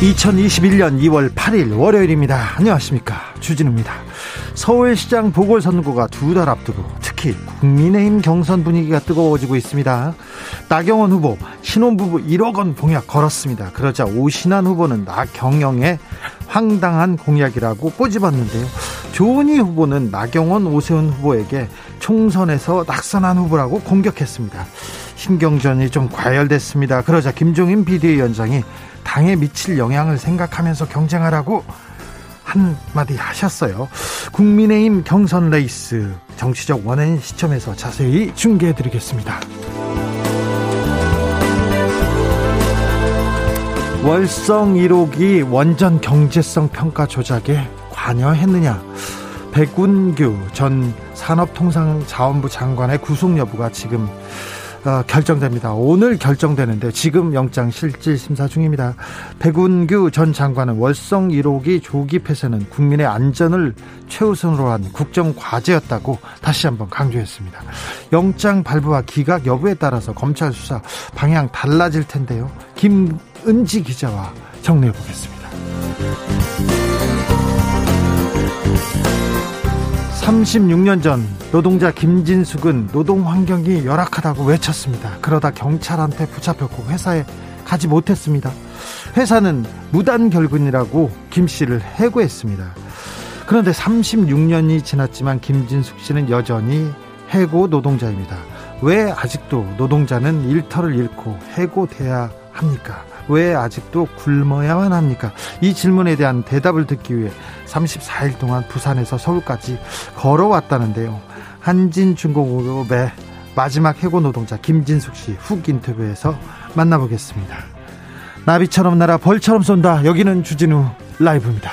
2021년 2월 8일 월요일입니다. 안녕하십니까. 주진우입니다. 서울시장 보궐선거가 두 달 앞두고 특히 국민의힘 경선 분위기가 뜨거워지고 있습니다. 나경원 후보 신혼부부 1억 원 공약 걸었습니다. 그러자 오신환 후보는 나경영의 황당한 공약이라고 꼬집었는데요. 조은희 후보는 나경원 오세훈 후보에게 총선에서 낙선한 후보라고 공격했습니다. 신경전이 좀 과열됐습니다. 그러자 김종인 비대위원장이 당에 미칠 영향을 생각하면서 경쟁하라고 한마디 하셨어요. 국민의힘 경선 레이스 정치적 원인 시점에서 자세히 중계해 드리겠습니다. 월성 1호기 원전 경제성 평가 조작에 관여했느냐? 백운규 전 산업통상자원부 장관의 구속 여부가 지금 어, 결정됩니다. 오늘 결정되는데 지금 영장 실질 심사 중입니다. 백운규 전 장관은 월성 1호기 조기 폐쇄는 국민의 안전을 최우선으로 한 국정 과제였다고 다시 한번 강조했습니다. 영장 발부와 기각 여부에 따라서 검찰 수사 방향 달라질 텐데요. 김은지 기자와 정리해 보겠습니다. 36년 전 노동자 김진숙은 노동 환경이 열악하다고 외쳤습니다. 그러다 경찰한테 붙잡혔고 회사에 가지 못했습니다. 회사는 무단 결근이라고 김 씨를 해고했습니다. 그런데 36년이 지났지만 김진숙 씨는 여전히 해고 노동자입니다. 왜 아직도 노동자는 일터를 잃고 해고돼야 합니까? 왜 아직도 굶어야만 합니까? 이 질문에 대한 대답을 듣기 위해 34일 동안 부산에서 서울까지 걸어왔다는데요. 한진중공업의 마지막 해고 노동자 김진숙 씨 훅 인터뷰에서 만나보겠습니다. 나비처럼 날아 벌처럼 쏜다. 여기는 주진우 라이브입니다.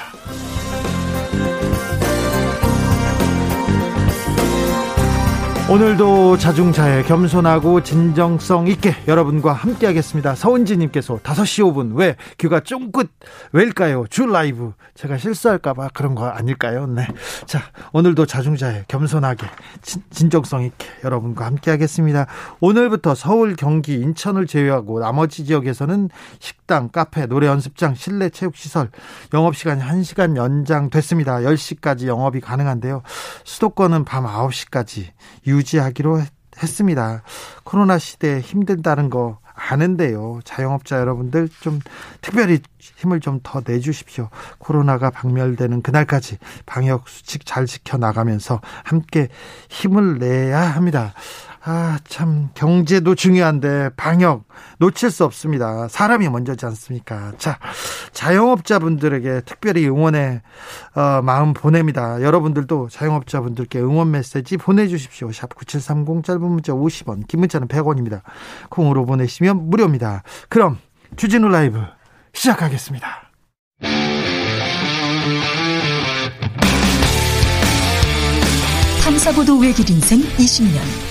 오늘도 자중자애 겸손하고 진정성 있게 여러분과 함께하겠습니다. 서은지님께서 5시 5분 왜 귀가 쫑긋 왜일까요? 주 라이브 제가 실수할까봐 그런 거 아닐까요? 네. 자 오늘도 자중자애 겸손하게 진, 진정성 있게 여러분과 함께하겠습니다. 오늘부터 서울, 경기, 인천을 제외하고 나머지 지역에서는 식당, 카페, 노래 연습장, 실내 체육 시설 영업 시간이 1시간 연장됐습니다. 10시까지 영업이 가능한데요. 수도권은 밤 9시까지 유 지하기로 했습니다. 코로나 시대에 힘든다는 거 아는데요. 자영업자 여러분들 좀 특별히 힘을 좀 더 내주십시오. 코로나가 박멸되는 그날까지 방역 수칙 잘 지켜 나가면서 함께 힘을 내야 합니다. 아, 참, 경제도 중요한데, 방역, 놓칠 수 없습니다. 사람이 먼저지 않습니까? 자, 자영업자분들에게 특별히 응원의, 어, 마음 보냅니다. 여러분들도 자영업자분들께 응원 메시지 보내주십시오. 샵 9730 짧은 문자 50원, 긴 문자는 100원입니다. 콩으로 보내시면 무료입니다. 그럼, 주진우 라이브 시작하겠습니다. 탐사보도 외길 인생 20년.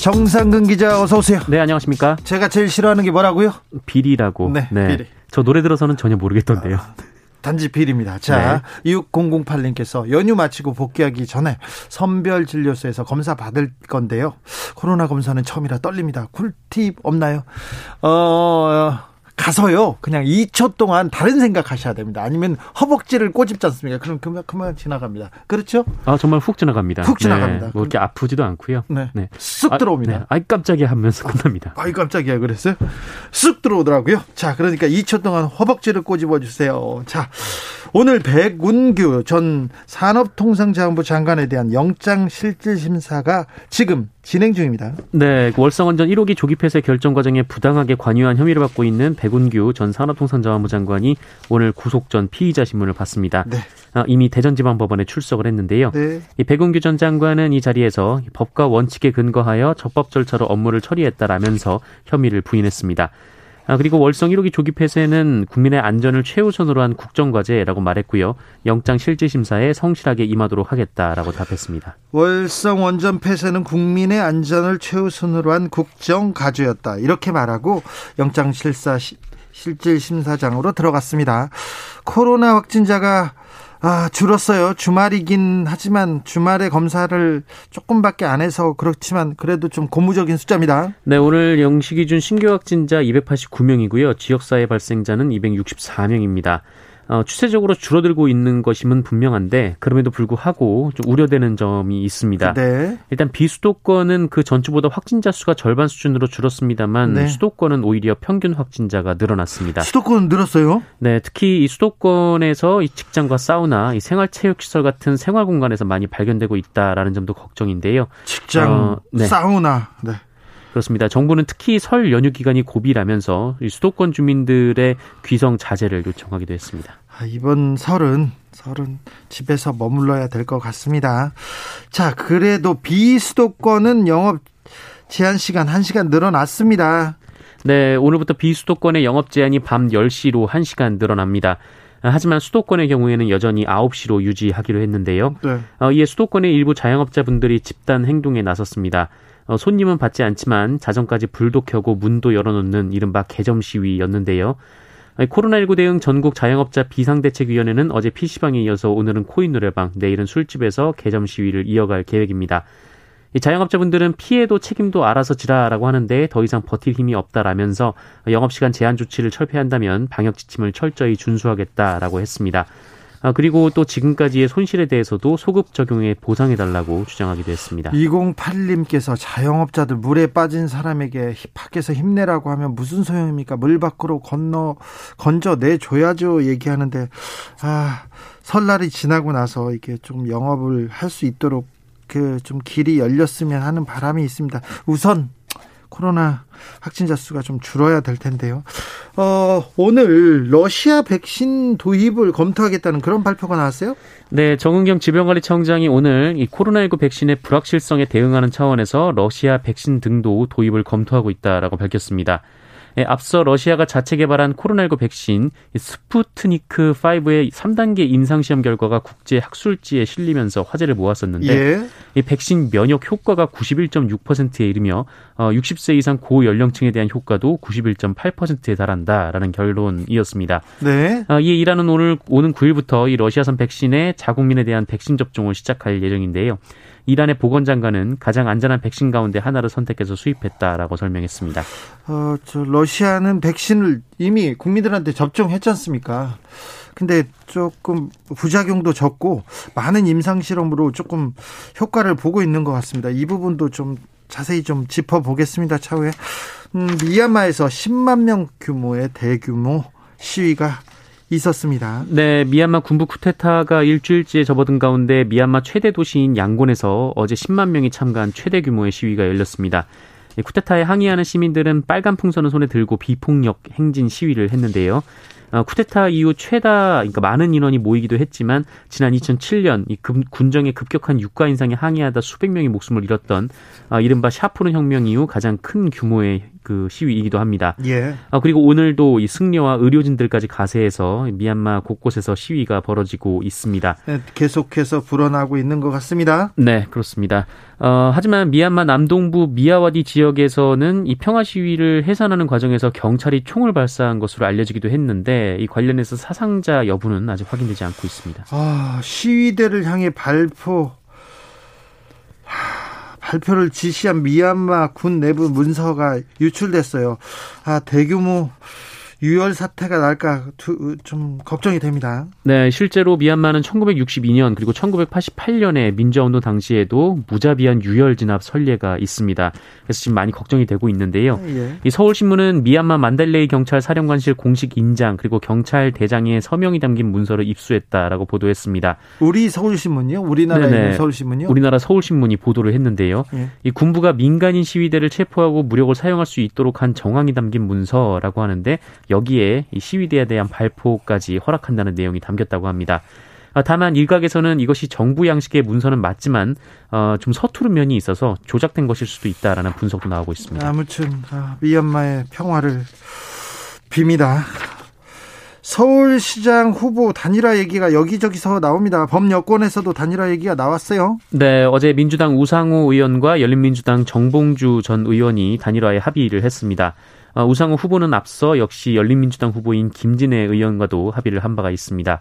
정상근 기자 어서 오세요. 네, 안녕하십니까? 제가 제일 싫어하는 게 뭐라고요? 비리라고. 네, 비리. 저 노래 들어서는 전혀 모르겠던데요. 단지 비리입니다. 자, 네. 6008님께서 연휴 마치고 복귀하기 전에 선별 진료소에서 검사 받을 건데요. 코로나 검사는 처음이라 떨립니다. 꿀팁 없나요? 어, 가서요. 그냥 2초 동안 다른 생각하셔야 됩니다. 아니면 허벅지를 꼬집지 않습니까? 그럼 그만 그만 지나갑니다. 그렇죠? 아 정말 훅 지나갑니다. 훅 지나갑니다. 네, 뭐 이렇게 아프지도 않고요. 네. 네. 쑥 들어옵니다. 아, 네. 아이 깜짝이야 하면서 끝납니다. 아이 깜짝이야 그랬어요? 쑥 들어오더라고요. 자, 그러니까 2초 동안 허벅지를 꼬집어 주세요. 자, 오늘 백운규 전 산업통상자원부 장관에 대한 영장 실질 심사가 지금 진행 중입니다. 네, 월성원전 1호기 조기 폐쇄 결정 과정에 부당하게 관여한 혐의를 받고 있는 백운규 전 산업통상자원부 장관이 오늘 구속 전 피의자 신문을 받습니다. 네. 아, 이미 대전지방법원에 출석을 했는데요. 네. 이 백운규 전 장관은 이 자리에서 법과 원칙에 근거하여 적법 절차로 업무를 처리했다라면서 혐의를 부인했습니다. 아, 그리고 월성 1호기 조기 폐쇄는 국민의 안전을 최우선으로 한 국정과제라고 말했고요. 영장 실질 심사에 성실하게 임하도록 하겠다라고 답했습니다. 월성 원전 폐쇄는 국민의 안전을 최우선으로 한 국정과제였다. 이렇게 말하고 영장 실사 실질 심사장으로 들어갔습니다. 코로나 확진자가 아, 줄었어요. 주말이긴 하지만 주말에 검사를 조금밖에 안 해서 그렇지만 그래도 좀 고무적인 숫자입니다. 네, 오늘 영시 기준 신규 확진자 289명이고요. 지역사회 발생자는 264명입니다. 어, 추세적으로 줄어들고 있는 것임은 분명한데 그럼에도 불구하고 좀 우려되는 점이 있습니다. 네. 일단 비수도권은 그 전주보다 확진자 수가 절반 수준으로 줄었습니다만 네. 수도권은 오히려 평균 확진자가 늘어났습니다. 수도권은 늘었어요? 네, 특히 이 수도권에서 이 직장과 사우나, 이 생활체육시설 같은 생활 공간에서 많이 발견되고 있다라는 점도 걱정인데요. 직장, 어, 네. 사우나, 네. 그렇습니다. 정부는 특히 설 연휴 기간이 고비라면서 수도권 주민들의 귀성 자제를 요청하기도 했습니다. 아, 이번 설은 설은 집에서 머물러야 될 것 같습니다. 자, 그래도 비수도권은 영업 제한 시간 1시간 늘어났습니다. 네, 오늘부터 비수도권의 영업 제한이 밤 10시로 1시간 늘어납니다. 하지만 수도권의 경우에는 여전히 9시로 유지하기로 했는데요. 네. 어, 이에 수도권의 일부 자영업자분들이 집단 행동에 나섰습니다. 어, 손님은 받지 않지만 자정까지 불도 켜고 문도 열어놓는 이른바 개점 시위였는데요. 코로나19 대응 전국 자영업자 비상대책위원회는 어제 PC방에 이어서 오늘은 코인 노래방, 내일은 술집에서 개점 시위를 이어갈 계획입니다. 자영업자분들은 피해도 책임도 알아서 지라라고 하는데 더 이상 버틸 힘이 없다라면서 영업시간 제한 조치를 철폐한다면 방역 지침을 철저히 준수하겠다라고 했습니다. 아, 그리고 또 지금까지의 손실에 대해서도 소급 적용에 보상해달라고 주장하기도 했습니다. 208님께서 자영업자들 물에 빠진 사람에게 힙하게서 힘내라고 하면 무슨 소용입니까? 물 밖으로 건너, 건져 내줘야죠. 얘기하는데, 아, 설날이 지나고 나서 이게 좀 영업을 할 수 있도록 그 좀 길이 열렸으면 하는 바람이 있습니다. 우선 코로나 확진자 수가 좀 줄어야 될 텐데요. 어, 오늘 러시아 백신 도입을 검토하겠다는 그런 발표가 나왔어요? 네, 정은경 질병관리청장이 오늘 이 코로나19 백신의 불확실성에 대응하는 차원에서 러시아 백신 등도 도입을 검토하고 있다라고 밝혔습니다. 예, 앞서 러시아가 자체 개발한 코로나19 백신 스푸트니크 5의 3단계 임상 시험 결과가 국제 학술지에 실리면서 화제를 모았었는데 예. 이 백신 면역 효과가 91.6%에 이르며 어, 60세 이상 고연령층에 대한 효과도 91.8%에 달한다라는 결론이었습니다. 네. 어, 이에 이란은 오늘 오는 9일부터 이 러시아산 백신의 자국민에 대한 백신 접종을 시작할 예정인데요. 이란의 보건장관은 가장 안전한 백신 가운데 하나를 선택해서 수입했다라고 설명했습니다. 어, 저 러시아는 백신을 이미 국민들한테 접종했지 않습니까? 근데 조금 부작용도 적고 많은 임상 실험으로 조금 효과를 보고 있는 것 같습니다. 이 부분도 좀 자세히 좀 짚어보겠습니다. 차후에 음, 미얀마에서 10만 명 규모의 대규모 시위가 있었습니다. 네, 미얀마 군부 쿠데타가 일주일째 접어든 가운데 미얀마 최대 도시인 양곤에서 어제 10만 명이 참가한 최대 규모의 시위가 열렸습니다. 쿠데타에 항의하는 시민들은 빨간 풍선을 손에 들고 비폭력 행진 시위를 했는데요. 어, 쿠데타 이후 최다 그러니까 많은 인원이 모이기도 했지만 지난 2007년 이 군정의 급격한 유가 인상에 항의하다 수백 명이 목숨을 잃었던 어, 이른바 샤프르 혁명 이후 가장 큰 규모의 그 시위이기도 합니다. 예. 아, 그리고 오늘도 이 승려와 의료진들까지 가세해서 미얀마 곳곳에서 시위가 벌어지고 있습니다. 네, 계속해서 불어나고 있는 것 같습니다. 네, 그렇습니다. 어, 하지만 미얀마 남동부 미야와디 지역에서는 이 평화 시위를 해산하는 과정에서 경찰이 총을 발사한 것으로 알려지기도 했는데 이 관련해서 사상자 여부는 아직 확인되지 않고 있습니다. 아, 시위대를 향해 발포 발표를 지시한 미얀마 군 내부 문서가 유출됐어요. 아, 대규모 유혈 사태가 날까 좀 걱정이 됩니다. 네, 실제로 미얀마는 1962년 그리고 1988년에 민주화운동 당시에도 무자비한 유혈 진압 선례가 있습니다. 그래서 지금 많이 걱정이 되고 있는데요. 예. 이 서울신문은 미얀마 만달레이 경찰 사령관실 공식 인장 그리고 경찰 대장의 서명이 담긴 문서를 입수했다라고 보도했습니다. 우리 서울신문이요? 우리나라의 네네. 서울신문이요? 우리나라 서울신문이 보도를 했는데요. 예. 이 군부가 민간인 시위대를 체포하고 무력을 사용할 수 있도록 한 정황이 담긴 문서라고 하는데 여기에 이 시위대에 대한 발포까지 허락한다는 내용이 담겼다고 합니다. 아, 다만 일각에서는 이것이 정부 양식의 문서는 맞지만 어, 좀 서투른 면이 있어서 조작된 것일 수도 있다라는 분석도 나오고 있습니다. 아무튼 아, 미얀마의 평화를 빕니다. 서울시장 후보 단일화 얘기가 여기저기서 나옵니다. 범여권에서도 단일화 얘기가 나왔어요. 네, 어제 민주당 우상호 의원과 열린민주당 정봉주 전 의원이 단일화에 합의를 했습니다. 어, 우상호 후보는 앞서 역시 열린민주당 후보인 김진애 의원과도 합의를 한 바가 있습니다.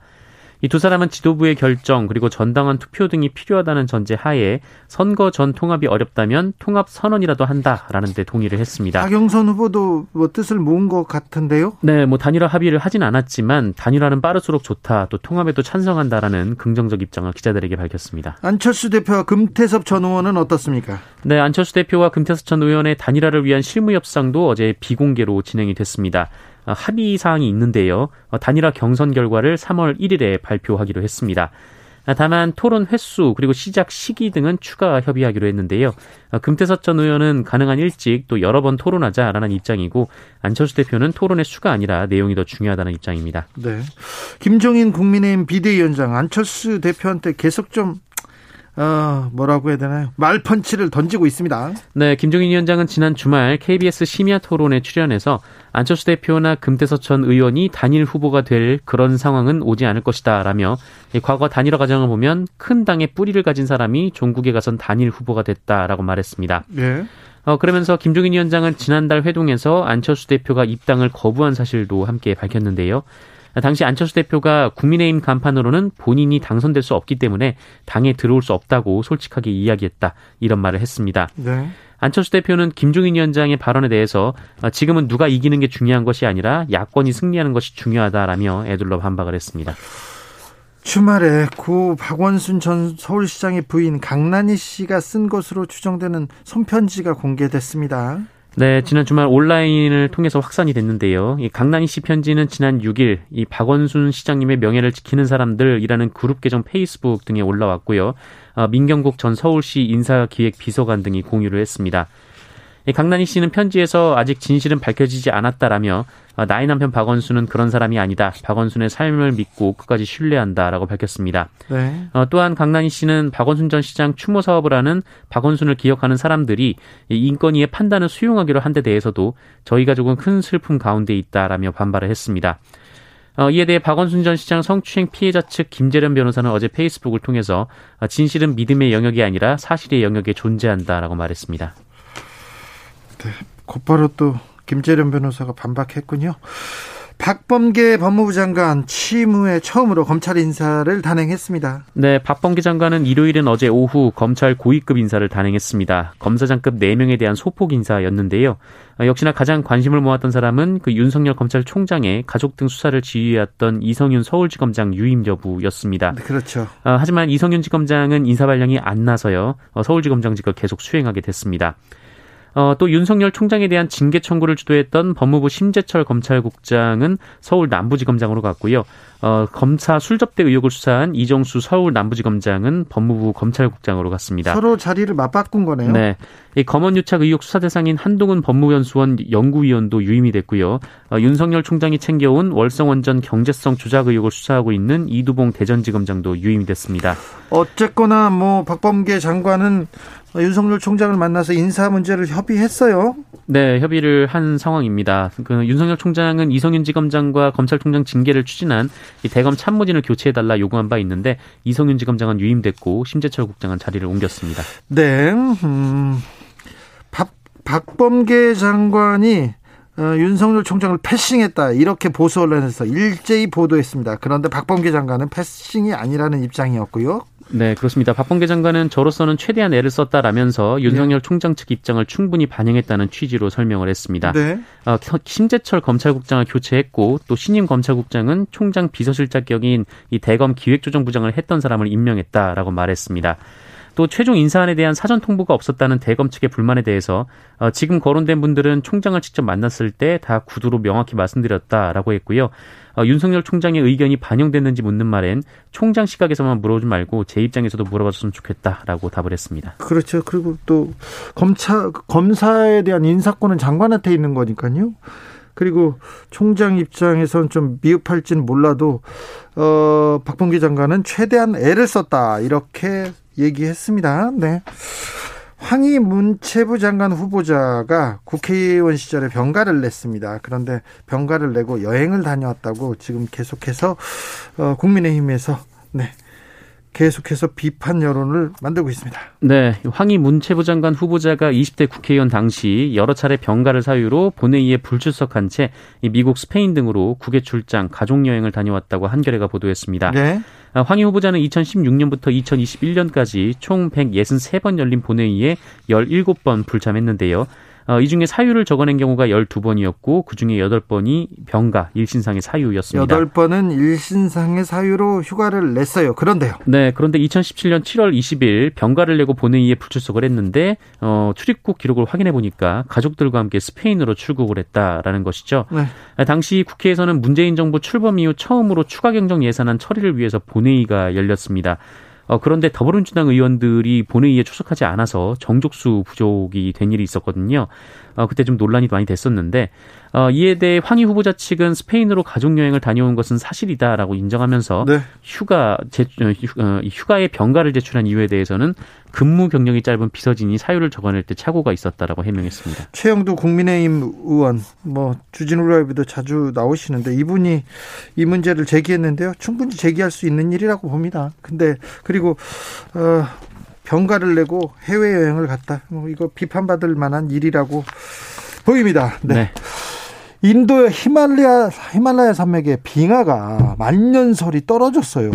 이 두 사람은 지도부의 결정 그리고 전당원 투표 등이 필요하다는 전제 하에 선거 전 통합이 어렵다면 통합 선언이라도 한다라는 데 동의를 했습니다. 박영선 후보도 뭐 뜻을 모은 것 같은데요? 네, 뭐 단일화 합의를 하진 않았지만 단일화는 빠를수록 좋다. 또 통합에도 찬성한다라는 긍정적 입장을 기자들에게 밝혔습니다. 안철수 대표와 금태섭 전 의원은 어떻습니까? 네, 안철수 대표와 금태섭 전 의원의 단일화를 위한 실무 협상도 어제 비공개로 진행이 됐습니다. 어, 합의 사항이 있는데요. 어, 단일화 경선 결과를 3월 1일에 발표하기로 했습니다. 아, 다만 토론 횟수 그리고 시작 시기 등은 추가 협의하기로 했는데요. 어, 금태섭 전 의원은 가능한 일찍 또 여러 번 토론하자라는 입장이고 안철수 대표는 토론의 수가 아니라 내용이 더 중요하다는 입장입니다. 네. 김종인 국민의힘 비대위원장 안철수 대표한테 계속 좀 어, 뭐라고 해야 되나요? 말펀치를 던지고 있습니다. 네, 김종인 위원장은 지난 주말 KBS 심야 토론에 출연해서 안철수 대표나 금태섭 전 의원이 단일 후보가 될 그런 상황은 오지 않을 것이다 라며 과거 단일화 과정을 보면 큰 당의 뿌리를 가진 사람이 종국에 가선 단일 후보가 됐다라고 말했습니다. 네. 어, 그러면서 김종인 위원장은 지난달 회동에서 안철수 대표가 입당을 거부한 사실도 함께 밝혔는데요. 당시 안철수 대표가 국민의힘 간판으로는 본인이 당선될 수 없기 때문에 당에 들어올 수 없다고 솔직하게 이야기했다. 이런 말을 했습니다. 네. 안철수 대표는 김종인 위원장의 발언에 대해서 지금은 누가 이기는 게 중요한 것이 아니라 야권이 승리하는 것이 중요하다라며 애둘러 반박을 했습니다. 주말에 고 박원순 전 서울시장의 부인 강난희 씨가 쓴 것으로 추정되는 손편지가 공개됐습니다. 네, 지난 주말 온라인을 통해서 확산이 됐는데요. 이 강난희 씨 편지는 지난 6일 이 박원순 시장님의 명예를 지키는 사람들이라는 그룹 계정 페이스북 등에 올라왔고요. 어, 민경국 전 서울시 인사기획 비서관 등이 공유를 했습니다. 강난희 씨는 편지에서 아직 진실은 밝혀지지 않았다라며 어, 나의 남편 박원순은 그런 사람이 아니다. 박원순의 삶을 믿고 끝까지 신뢰한다라고 밝혔습니다. 네. 어, 또한 강난희 씨는 박원순 전 시장 추모 사업을 하는 박원순을 기억하는 사람들이 인권위의 판단을 수용하기로 한 데 대해서도 저희 가족은 큰 슬픔 가운데 있다라며 반발을 했습니다. 어, 이에 대해 박원순 전 시장 성추행 피해자 측 김재련 변호사는 어제 페이스북을 통해서 진실은 믿음의 영역이 아니라 사실의 영역에 존재한다라고 말했습니다. 네, 곧바로 또 김재련 변호사가 반박했군요. 박범계 법무부 장관 취임 후에 처음으로 검찰 인사를 단행했습니다. 네, 박범계 장관은 일요일은 어제 오후 검찰 고위급 인사를 단행했습니다. 검사장급 4명에 대한 소폭 인사였는데요. 어, 역시나 가장 관심을 모았던 사람은 그 윤석열 검찰총장의 가족 등 수사를 지휘해왔던 이성윤 서울지검장 유임 여부였습니다. 네, 그렇죠. 어, 하지만 이성윤 지검장은 인사 발령이 안 나서요. 어, 서울지검장직을 계속 수행하게 됐습니다. 어, 또 윤석열 총장에 대한 징계 청구를 주도했던 법무부 심재철 검찰국장은 서울 남부지검장으로 갔고요. 어, 검사 술접대 의혹을 수사한 이정수 서울 남부지검장은 법무부 검찰국장으로 갔습니다. 서로 자리를 맞바꾼 거네요. 네. 이 검언유착 의혹 수사 대상인 한동훈 법무연수원 연구위원도 유임이 됐고요. 어, 윤석열 총장이 챙겨온 월성원전 경제성 조작 의혹을 수사하고 있는 이두봉 대전지검장도 유임이 됐습니다. 어쨌거나 뭐 박범계 장관은 윤석열 총장을 만나서 인사 문제를 협의했어요. 네, 협의를 한 상황입니다. 그 윤석열 총장은 이성윤 지검장과 검찰총장 징계를 추진한 이 대검 참모진을 교체해달라 요구한 바 있는데 이성윤 지검장은 유임됐고 심재철 국장은 자리를 옮겼습니다. 네, 음, 박, 박범계 장관이 어, 윤석열 총장을 패싱했다 이렇게 보수 언론에서 일제히 보도했습니다. 그런데 박범계 장관은 패싱이 아니라는 입장이었고요. 네, 그렇습니다. 박범계 장관은 저로서는 최대한 애를 썼다라면서 윤석열 네. 총장 측 입장을 충분히 반영했다는 취지로 설명을 했습니다. 네. 어, 심재철 검찰국장을 교체했고 또 신임 검찰국장은 총장 비서실장격인 이 대검 기획조정부장을 했던 사람을 임명했다라고 말했습니다. 또 최종 인사안에 대한 사전 통보가 없었다는 대검 측의 불만에 대해서 어, 지금 거론된 분들은 총장을 직접 만났을 때 다 구두로 명확히 말씀드렸다라고 했고요. 어, 윤석열 총장의 의견이 반영됐는지 묻는 말엔 총장 시각에서만 물어보지 말고 제 입장에서도 물어봤으면 좋겠다라고 답을 했습니다. 그렇죠. 그리고 또 검사 검사에 대한 인사권은 장관한테 있는 거니까요. 그리고 총장 입장에선 좀 미흡할지는 몰라도 어 박봉기 장관은 최대한 애를 썼다 이렇게 얘기했습니다. 네. 황희 문체부 장관 후보자가 국회의원 시절에 병가를 냈습니다. 그런데 병가를 내고 여행을 다녀왔다고 지금 계속해서 어, 국민의힘에서 네. 계속해서 비판 여론을 만들고 있습니다. 네, 황희 문체부 장관 후보자가 20대 국회의원 당시 여러 차례 병가를 사유로 본회의에 불출석한 채 미국, 스페인 등으로 국외 출장, 가족 여행을 다녀왔다고 한겨레가 보도했습니다. 네. 아, 황희 후보자는 2016년부터 2021년까지 총 163번 열린 본회의에 17번 불참했는데요. 어, 이 중에 사유를 적어낸 경우가 12번이었고 그중에 8번이 병가, 일신상의 사유였습니다. 8번은 일신상의 사유로 휴가를 냈어요. 그런데요. 네, 그런데 2017년 7월 20일 병가를 내고 본회의에 불출석을 했는데 어, 출입국 기록을 확인해 보니까 가족들과 함께 스페인으로 출국을 했다라는 것이죠. 네. 아, 당시 국회에서는 문재인 정부 출범 이후 처음으로 추가 경정 예산안 처리를 위해서 본회의가 열렸습니다. 어, 그런데 더불어민주당 의원들이 본회의에 출석하지 않아서 정족수 부족이 된 일이 있었거든요. 어, 그때 좀 논란이 많이 됐었는데 어, 이에 대해 황희 후보자 측은 스페인으로 가족 여행을 다녀온 것은 사실이다라고 인정하면서 네. 휴가 제, 어, 어 휴가의 병가를 제출한 이유에 대해서는 근무 경력이 짧은 비서진이 사유를 적어낼 때 착오가 있었다라고 해명했습니다. 최영도 국민의힘 의원 뭐 주진우 라이브도 자주 나오시는데 이분이 이 문제를 제기했는데요. 충분히 제기할 수 있는 일이라고 봅니다. 근데 그리고 어 병가를 내고 해외 여행을 갔다. 뭐 이거 비판받을 만한 일이라고 보입니다. 네. 네. 인도의 히말라야 히말라야 산맥에 빙하가 만년설이 떨어졌어요.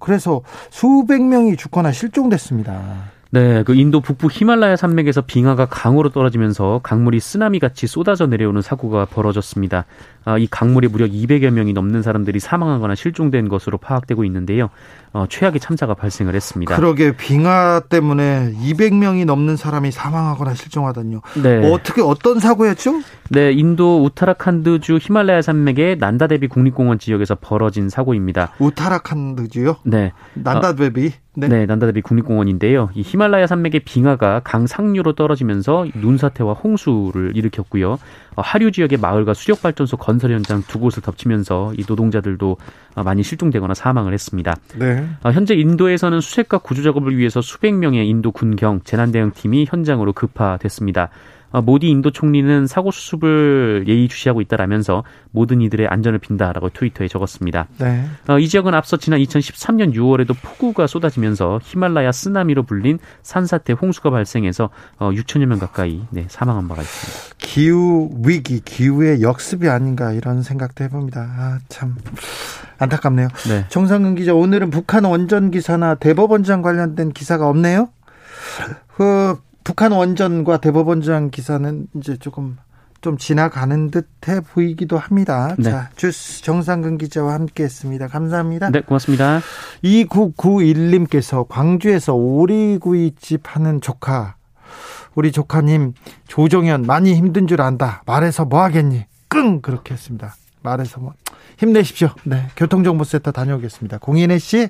그래서 수백 명이 죽거나 실종됐습니다. 네, 그 인도 북부 히말라야 산맥에서 빙하가 강으로 떨어지면서 강물이 쓰나미 같이 쏟아져 내려오는 사고가 벌어졌습니다. 아, 이 강물에 무려 200여 명이 넘는 사람들이 사망하거나 실종된 것으로 파악되고 있는데요. 어, 최악의 참사가 발생을 했습니다. 그러게 빙하 때문에 200명이 넘는 사람이 사망하거나 실종하다니요. 네. 어떻게 어떤 사고였죠? 네, 인도 우타라칸드주 히말라야 산맥의 난다데비 국립공원 지역에서 벌어진 사고입니다. 우타라칸드주요? 네. 난다데비. 어, 네. 네, 난다데비 국립공원인데요. 이 히말라야 산맥의 빙하가 강 상류로 떨어지면서 눈사태와 홍수를 일으켰고요. 어, 하류 지역의 마을과 수력 발전소 건설 현장 두 곳을 덮치면서 이 노동자들도 어, 많이 실종되거나 사망을 했습니다. 네. 어, 현재 인도에서는 수색과 구조 작업을 위해서 수백 명의 인도 군경 재난 대응 팀이 현장으로 급파됐습니다. 어, 모디 인도 총리는 사고 수습을 예의주시하고 있다라면서 모든 이들의 안전을 빈다라고 트위터에 적었습니다. 네. 어, 이 지역은 앞서 지난 2013년 6월에도 폭우가 쏟아지면서 히말라야 쓰나미로 불린 산사태 홍수가 발생해서 어, 6천여 명 가까이 네, 사망한 바가 있습니다. 기후 위기, 기후의 역습이 아닌가 이런 생각도 해봅니다. 아, 참 안타깝네요. 네. 정상근 기자 오늘은 북한 원전 기사나 대법원장 관련된 기사가 없네요. 그 북한 원전과 대법원장 기사는 이제 조금 좀 지나가는 듯해 보이기도 합니다. 네. 자, 주스 정상근 기자와 함께 했습니다. 감사합니다. 네, 고맙습니다. 2991님께서 광주에서 오리구이집 하는 조카, 우리 조카님 조정현 많이 힘든 줄 안다. 말해서 뭐 하겠니? 끙! 그렇게 했습니다. 말해서 뭐 힘내십시오. 네, 교통정보센터 다녀오겠습니다. 공인혜 씨.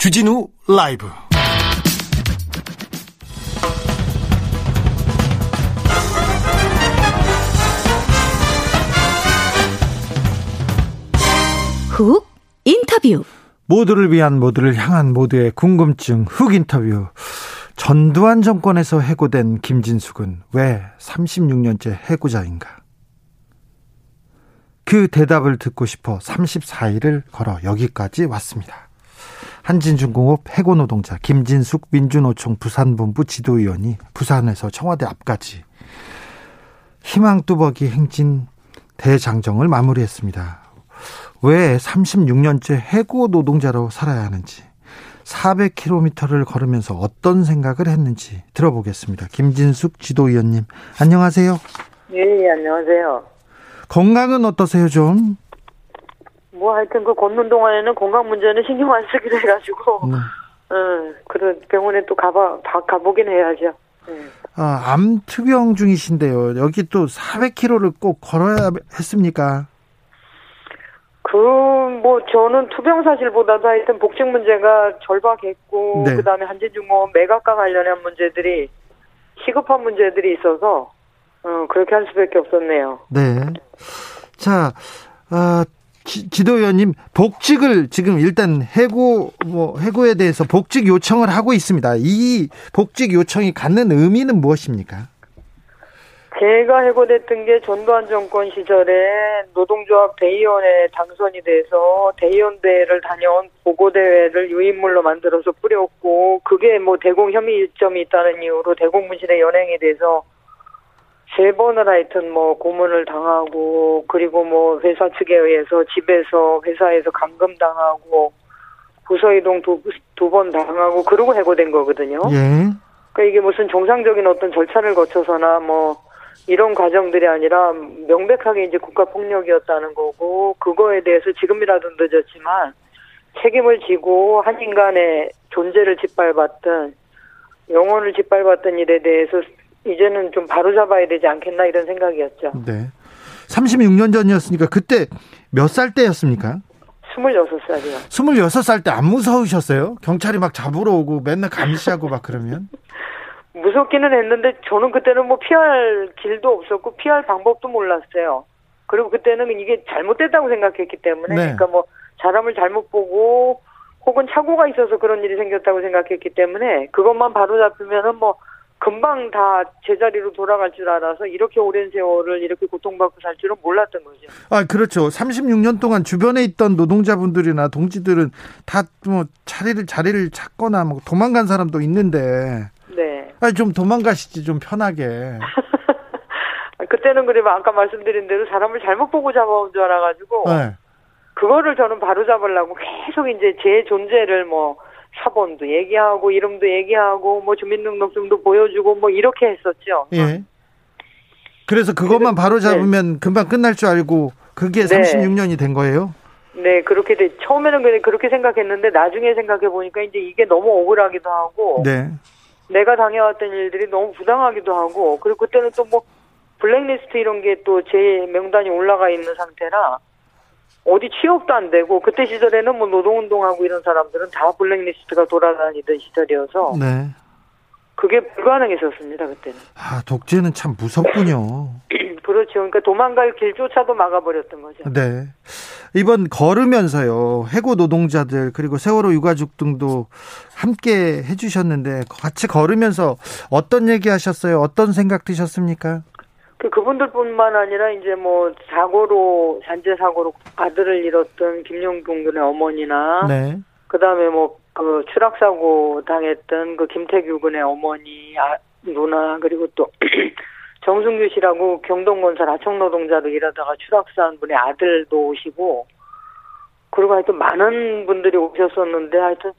주진우 라이브 훅 인터뷰 모두를 위한 모두를 향한 모두의 궁금증 훅 인터뷰 전두환 정권에서 해고된 김진숙은 왜 36년째 해고자인가? 그 대답을 듣고 싶어 34일을 걸어 여기까지 왔습니다. 한진중공업 해고 노동자 김진숙 민주노총 부산본부 지도위원이 부산에서 청와대 앞까지 희망뚜벅이 행진 대장정을 마무리했습니다. 왜 36년째 해고 노동자로 살아야 하는지 400km를 걸으면서 어떤 생각을 했는지 들어보겠습니다. 김진숙 지도위원님, 안녕하세요. 예, 예, 안녕하세요. 건강은 어떠세요, 좀? 뭐 하여튼 그 걷는 동안에는 건강 문제는 신경 안 쓰기로 해가지고, 네. 어, 그래 병원에 또 가봐 가보긴 해야죠. 네. 아, 암 투병 중이신데요. 여기 또 400km를 꼭 걸어야 했습니까? 그, 뭐, 저는 투병 사실보다도 하여튼 복직 문제가 절박했고, 네. 그 다음에 한진중공업 매각과 관련한 문제들이, 시급한 문제들이 있어서, 어, 그렇게 할 수밖에 없었네요. 네. 자, 어, 지, 도위원님 복직을 지금 일단 해고 뭐 해고에 대해서 복직 요청을 하고 있습니다. 이 복직 요청이 갖는 의미는 무엇입니까? 제가 해고됐던 게 전두환 정권 시절에 노동조합 대의원에 당선이 돼서 대의원 대회를 다녀온 보고대회를 유인물로 만들어서 뿌렸고 그게 뭐 대공 혐의점이 있다는 이유로 대공문신에 연행이 돼서 세 번을 하여튼 뭐 고문을 당하고 그리고 뭐 회사 측에 의해서 집에서 회사에서 감금 당하고 부서 이동 두 두 번 당하고 그러고 해고된 거거든요. 예. 그러니까 이게 무슨 정상적인 어떤 절차를 거쳐서나 뭐 이런 과정들이 아니라 명백하게 이제 국가 폭력이었다는 거고 그거에 대해서 지금이라도 늦었지만 책임을 지고 한 인간의 존재를 짓밟았던 영혼을 짓밟았던 일에 대해서 이제는 좀 바로잡아야 되지 않겠나 이런 생각이었죠. 네. 36년 전이었으니까 그때 몇 살 때였습니까? 26살이요. 26살 때 안 무서우셨어요? 경찰이 막 잡으러 오고 맨날 감시하고 막 그러면? 무섭기는 했는데 저는 그때는 뭐 피할 길도 없었고 피할 방법도 몰랐어요. 그리고 그때는 이게 잘못됐다고 생각했기 때문에 네. 그러니까 뭐 사람을 잘못 보고 혹은 착오가 있어서 그런 일이 생겼다고 생각했기 때문에 그것만 바로 잡히면은 뭐 금방 다 제자리로 돌아갈 줄 알아서 이렇게 오랜 세월을 이렇게 고통받고 살 줄은 몰랐던 거죠. 아, 그렇죠. 36년 동안 주변에 있던 노동자분들이나 동지들은 다 뭐 자리를 자리를 찾거나 뭐 도망간 사람도 있는데 네. 아, 좀 도망가시지 좀 편하게. 그때는 그러면 아까 말씀드린 대로 사람을 잘못 보고 잡아온 줄 알아가지고 네. 그거를 저는 바로 잡으려고 계속 이제 제 존재를 뭐 사본도 얘기하고 이름도 얘기하고 뭐 주민등록증도 보여주고 뭐 이렇게 했었죠. 예. 그래서 그것만 바로 네. 잡으면 네. 금방 끝날 줄 알고 그게 네. 36년이 된 거예요? 네, 그렇게 돼. 처음에는 그냥 그렇게 생각했는데 나중에 생각해 보니까 이제 이게 너무 억울하기도 하고 네. 내가 당해왔던 일들이 너무 부당하기도 하고 그리고 그때는 또 뭐 블랙리스트 이런 게 또 제 명단이 올라가 있는 상태라 어디 취업도 안 되고 그때 시절에는 뭐 노동운동하고 이런 사람들은 다 블랙리스트가 돌아다니던 시절이어서 네. 그게 불가능했었습니다 그때는. 아 독재는 참 무섭군요. 그렇죠. 그러니까 도망갈 길조차도 막아버렸던 거죠. 네. 이번 걸으면서요 해고 노동자들 그리고 세월호 유가족 등도 함께 해주셨는데 같이 걸으면서 어떤 얘기하셨어요? 어떤 생각 드셨습니까? 그 그분들뿐만 아니라 이제 뭐 사고로 산재 사고로 아들을 잃었던 김용동 군의 어머니나 네. 그다음에 뭐 그 추락 사고 당했던 그 김태규 군의 어머니 아, 누나 그리고 또 정승규 씨라고 경동건설 하청 노동자로 일하다가 추락사한 분의 아들도 오시고 그리고 하여튼 많은 분들이 오셨었는데 하여튼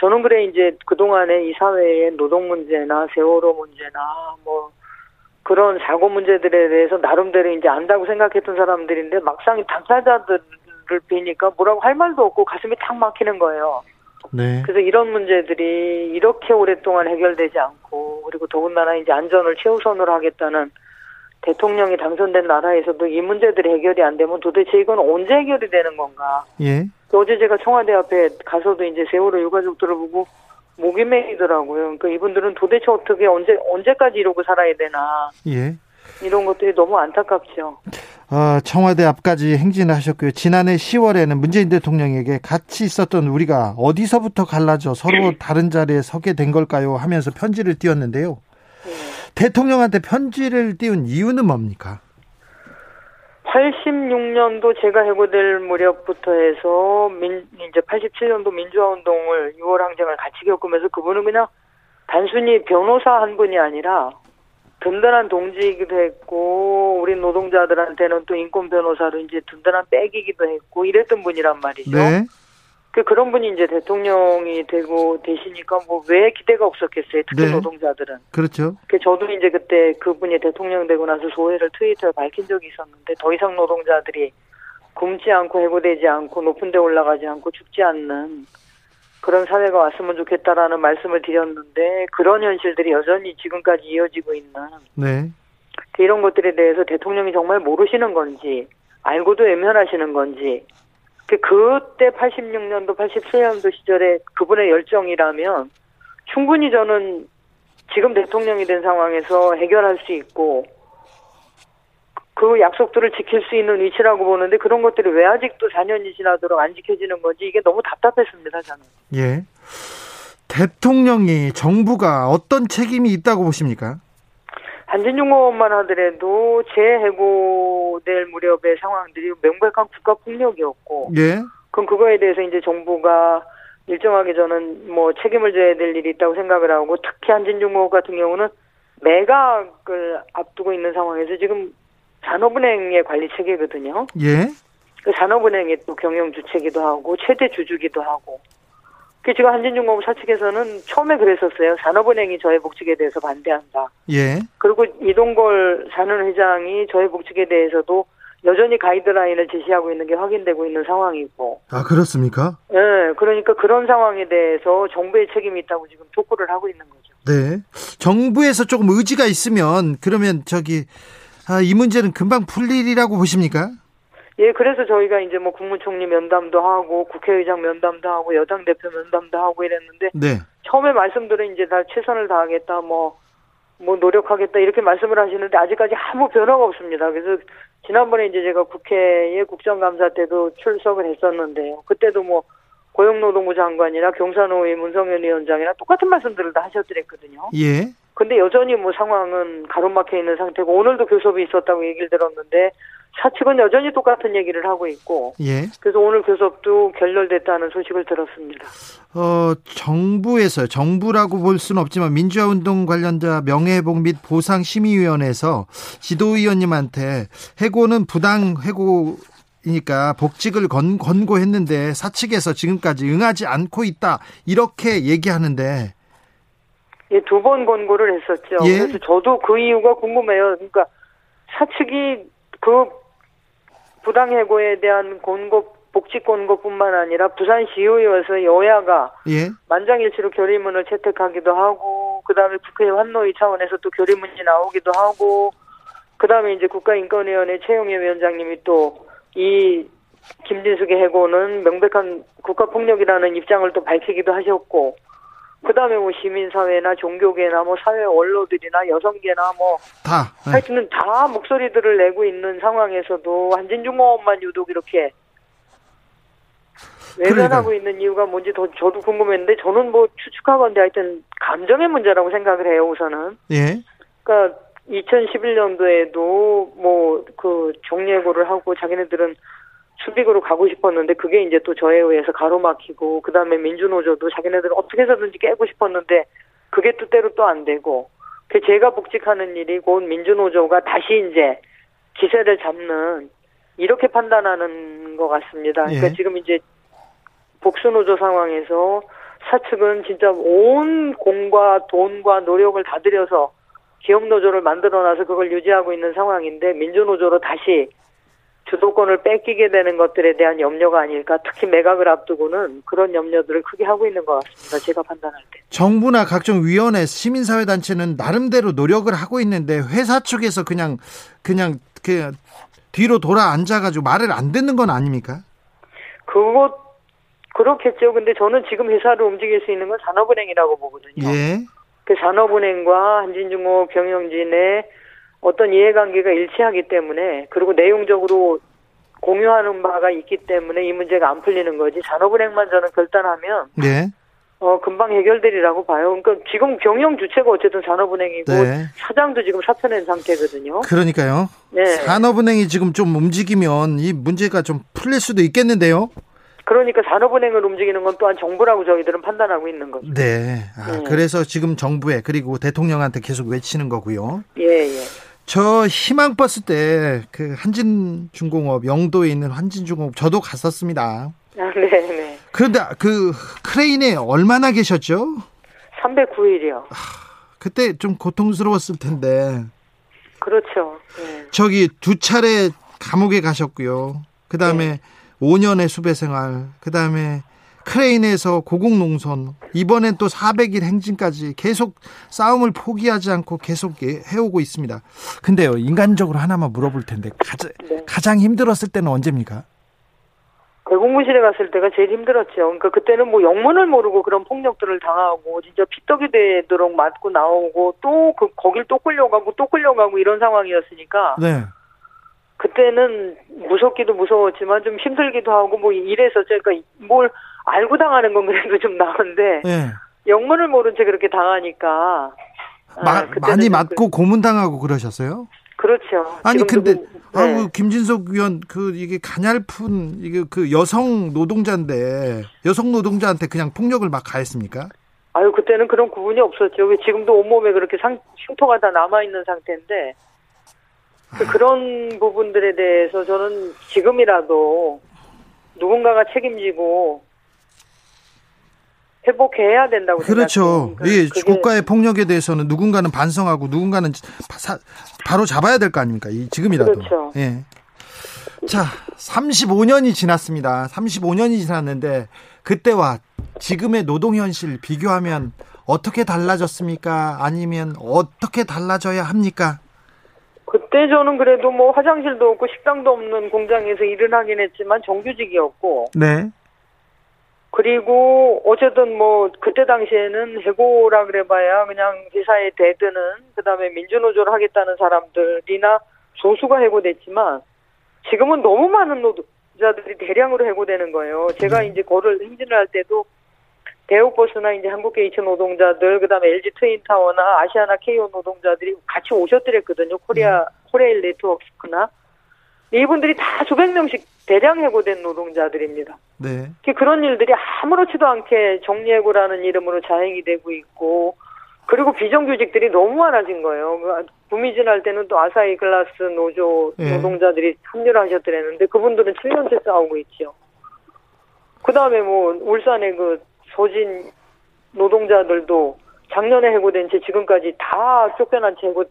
저는 그래 이제 그동안에 이 사회의 노동 문제나 세월호 문제나 뭐 그런 사고 문제들에 대해서 나름대로 이제 안다고 생각했던 사람들인데 막상 당사자들을 뵈니까 뭐라고 할 말도 없고 가슴이 탁 막히는 거예요. 네. 그래서 이런 문제들이 이렇게 오랫동안 해결되지 않고 그리고 더군다나 이제 안전을 최우선으로 하겠다는 대통령이 당선된 나라에서도 이 문제들이 해결이 안 되면 도대체 이건 언제 해결이 되는 건가? 예. 어제 제가 청와대 앞에 가서도 이제 세월호 유가족들을 보고 목이 메이더라고요. 그러니까 이분들은 도대체 어떻게 언제 언제까지 이러고 살아야 되나? 예. 이런 것들이 너무 안타깝죠. 어, 청와대 앞까지 행진을 하셨고요. 지난해 10월에는 문재인 대통령에게 같이 있었던 우리가 어디서부터 갈라져 서로 다른 자리에 서게 된 걸까요? 하면서 편지를 띄웠는데요. 네. 대통령한테 편지를 띄운 이유는 뭡니까? 86년도 제가 해고될 무렵부터 해서 민, 이제 87년도 민주화 운동을 6월 항쟁을 같이 겪으면서 그분은 그냥 단순히 변호사 한 분이 아니라 든든한 동지이기도 했고 우리 노동자들한테는 또 인권 변호사로 이제 든든한 백이기도 했고 이랬던 분이란 말이죠. 네. 그 그런 분이 이제 대통령이 되고 되시니까 뭐 왜 기대가 없었겠어요. 특히 네. 노동자들은. 그렇죠. 그 저도 이제 그때 그분이 대통령 되고 나서 소회를 트위터에 밝힌 적이 있었는데 더 이상 노동자들이 굶지 않고 해고되지 않고 높은 데 올라가지 않고 죽지 않는 그런 사회가 왔으면 좋겠다라는 말씀을 드렸는데 그런 현실들이 여전히 지금까지 이어지고 있는 네. 이런 것들에 대해서 대통령이 정말 모르시는 건지 알고도 외면하시는 건지 그 그때 86년도 87년도 시절에 그분의 열정이라면 충분히 저는 지금 대통령이 된 상황에서 해결할 수 있고 그 약속들을 지킬 수 있는 위치라고 보는데 그런 것들이 왜 아직도 4년이 지나도록 안 지켜지는 건지 이게 너무 답답했습니다, 저는. 예. 대통령이 정부가 어떤 책임이 있다고 보십니까? 한진중공업만 하더라도 재해고될 무렵의 상황들이 명백한 국가 폭력이었고, 예. 그럼 그거에 대해서 이제 정부가 일정하게 저는 뭐 책임을 져야 될 일이 있다고 생각을 하고, 특히 한진중공업 같은 경우는 매각을 앞두고 있는 상황에서 지금 산업은행의 관리 체계거든요. 예. 그 산업은행의 또 경영 주체기도 하고 최대 주주기도 하고. 그 지금 한진중공업 사측에서는 처음에 그랬었어요. 산업은행이 저의 복직에 대해서 반대한다. 예. 그리고 이동걸 사는 회장이 저의 복직에 대해서도 여전히 가이드라인을 제시하고 있는 게 확인되고 있는 상황이고. 아, 그렇습니까? 네. 그러니까 그런 상황에 대해서 정부의 책임이 있다고 지금 촉구를 하고 있는 거죠. 네. 정부에서 조금 의지가 있으면 그러면 저기 아, 이 문제는 금방 풀 일이라고 보십니까? 예, 그래서 저희가 이제 뭐 국무총리 면담도 하고 국회의장 면담도 하고 여당 대표 면담도 하고 이랬는데 네. 처음에 말씀들은 이제 다 최선을 다하겠다 뭐뭐 뭐 노력하겠다 이렇게 말씀을 하시는데 아직까지 아무 변화가 없습니다. 그래서 지난번에 이제 제가 국회에 국정감사 때도 출석을 했었는데요. 그때도 뭐 고용노동부 장관이나 경산호의 문성현 위원장이나 똑같은 말씀들을 다 하셨더랬거든요. 예. 근데 여전히 뭐 상황은 가로막혀 있는 상태고 오늘도 교섭이 있었다고 얘기를 들었는데 사측은 여전히 똑같은 얘기를 하고 있고 예. 그래서 오늘 교섭도 결렬됐다는 소식을 들었습니다. 어 정부에서 정부라고 볼 수는 없지만 민주화 운동 관련자 명예회복 및 보상 심의위원회에서 지도위원님한테 해고는 부당 해고 이니까 복직을 건, 권고했는데 사측에서 지금까지 응하지 않고 있다 이렇게 얘기하는데 예, 두 번 권고를 했었죠. 예? 그래서 저도 그 이유가 궁금해요. 그러니까 사측이 그 부당해고에 대한 권고 복직 권고뿐만 아니라 부산시의회에서 여야가 예? 만장일치로 결의문을 채택하기도 하고 그다음에 국회 환노위 차원에서 또 결의문이 나오기도 하고 그다음에 이제 국가인권위원회 최영애 위원장님이 또 이 김진숙의 해고는 명백한 국가폭력이라는 입장을 또 밝히기도 하셨고 그다음에 뭐 시민사회나 종교계나 뭐 사회 원로들이나 여성계나 뭐다 네. 하여튼 다 목소리들을 내고 있는 상황에서도 한진중 공업만 유독 이렇게 외면하고 있는 이유가 뭔지 더 저도 궁금했는데 저는 뭐 추측하건데 하여튼 감정의 문제라고 생각을 해요 우선은. 예. 그러니까 2011년도에도 뭐 그 종예고를 하고 자기네들은 수빅으로 가고 싶었는데 그게 이제 또 저에 의해서 가로막히고 그다음에 민주노조도 자기네들은 어떻게 해서든지 깨고 싶었는데 그게 뜻대로 또 안 되고 그 제가 복직하는 일이 곧 민주노조가 다시 이제 기세를 잡는 이렇게 판단하는 것 같습니다. 그러니까 예. 지금 이제 복수노조 상황에서 사측은 진짜 온 공과 돈과 노력을 다 들여서 기업노조를 만들어놔서 그걸 유지하고 있는 상황인데 민주노조로 다시 주도권을 뺏기게 되는 것들에 대한 염려가 아닐까. 특히 매각을 앞두고는 그런 염려들을 크게 하고 있는 것 같습니다. 제가 판단할 때. 정부나 각종 위원회, 시민사회단체는 나름대로 노력을 하고 있는데 회사 측에서 그냥 그냥 그 뒤로 돌아 앉아가지고 말을 안 듣는 건 아닙니까? 그것 그렇겠죠. 근데 저는 지금 회사를 움직일 수 있는 건 산업은행이라고 보거든요. 예. 그 산업은행과 한진중공업 경영진의 어떤 이해관계가 일치하기 때문에 그리고 내용적으로 공유하는 바가 있기 때문에 이 문제가 안 풀리는 거지 산업은행만 저는 결단하면 네. 어 금방 해결되리라고 봐요. 그러니까 지금 경영 주체가 어쨌든 산업은행이고 네. 사장도 지금 사표낸 상태거든요. 그러니까요. 네. 산업은행이 지금 좀 움직이면 이 문제가 좀 풀릴 수도 있겠는데요. 그러니까 산업은행을 움직이는 건 또한 정부라고 저희들은 판단하고 있는 거죠. 네. 아, 네. 그래서 지금 정부에 그리고 대통령한테 계속 외치는 거고요. 예, 예. 저 희망버스 때 그 한진중공업 영도에 있는 한진중공업 저도 갔었습니다. 아, 네, 네. 그런데 그 크레인에 얼마나 계셨죠? 309일이요. 그때 좀 고통스러웠을 텐데. 그렇죠. 네. 저기 두 차례 감옥에 가셨고요. 그 다음에 네. 5년의 수배 생활, 그 다음에 크레인에서 고국 농선, 이번엔 또 400일 행진까지 계속 싸움을 포기하지 않고 계속 해오고 있습니다. 근데요, 인간적으로 하나만 물어볼 텐데, 가장, 네. 가장 힘들었을 때는 언제입니까? 대공무실에 갔을 때가 제일 힘들었죠. 그러니까 그때는 뭐 영문을 모르고 그런 폭력들을 당하고 진짜 피떡이 되도록 맞고 나오고 또 그 거길 또 끌려가고 또 끌려가고 이런 상황이었으니까. 네. 그때는 무섭기도 무서웠지만 좀 힘들기도 하고 뭐 이래서 제가 뭘 알고 당하는 건 그래도 좀 나은데 네. 영문을 모른 채 그렇게 당하니까 마, 아, 많이 맞고 고문당하고 그러셨어요? 그렇죠. 아니 근데 네. 아우 김진석 위원 그 이게 가냘픈 이게 그 여성 노동자인데 여성 노동자한테 그냥 폭력을 막 가했습니까? 아유 그때는 그런 구분이 없었죠. 지금도 온몸에 그렇게 상, 흉터가 다 남아 있는 상태인데 그 그런 부분들에 대해서 저는 지금이라도 누군가가 책임지고 회복해야 된다고 그렇죠. 예, 국가의 폭력에 대해서는 누군가는 반성하고 누군가는 사, 바로 잡아야 될 거 아닙니까? 이 지금이라도. 그렇죠. 예. 자, 35년이 지났습니다. 35년이 지났는데 그때와 지금의 노동 현실 비교하면 어떻게 달라졌습니까? 아니면 어떻게 달라져야 합니까? 그때 저는 그래도 뭐 화장실도 없고 식당도 없는 공장에서 일을 하긴 했지만 정규직이었고. 네. 그리고 어쨌든 뭐 그때 당시에는 해고라 그래봐야 그냥 회사에 대드는 그다음에 민주노조를 하겠다는 사람들이나 소수가 해고됐지만 지금은 너무 많은 노동자들이 대량으로 해고되는 거예요. 제가 네. 이제 거를 행진을 할 때도 대우버스나 이제 한국 게이츠 노동자들, 그 다음에 LG 트윈타워나 아시아나 KO 노동자들이 같이 오셨더랬거든요. 코리아, 네. 코레일 네트워크나. 이분들이 다 수백 명씩 대량 해고된 노동자들입니다. 네. 그런 일들이 아무렇지도 않게 정리해고라는 이름으로 자행이 되고 있고, 그리고 비정규직들이 너무 많아진 거예요. 그 구미진 할 때는 또 아사히 글라스 노조 네. 노동자들이 합류를 하셨더랬는데, 그분들은 7년째 싸우고 있죠. 그 다음에 뭐, 울산에 그 소진 노동자들도 작년에 해고된 채 지금까지 다 쫓겨난 채 해고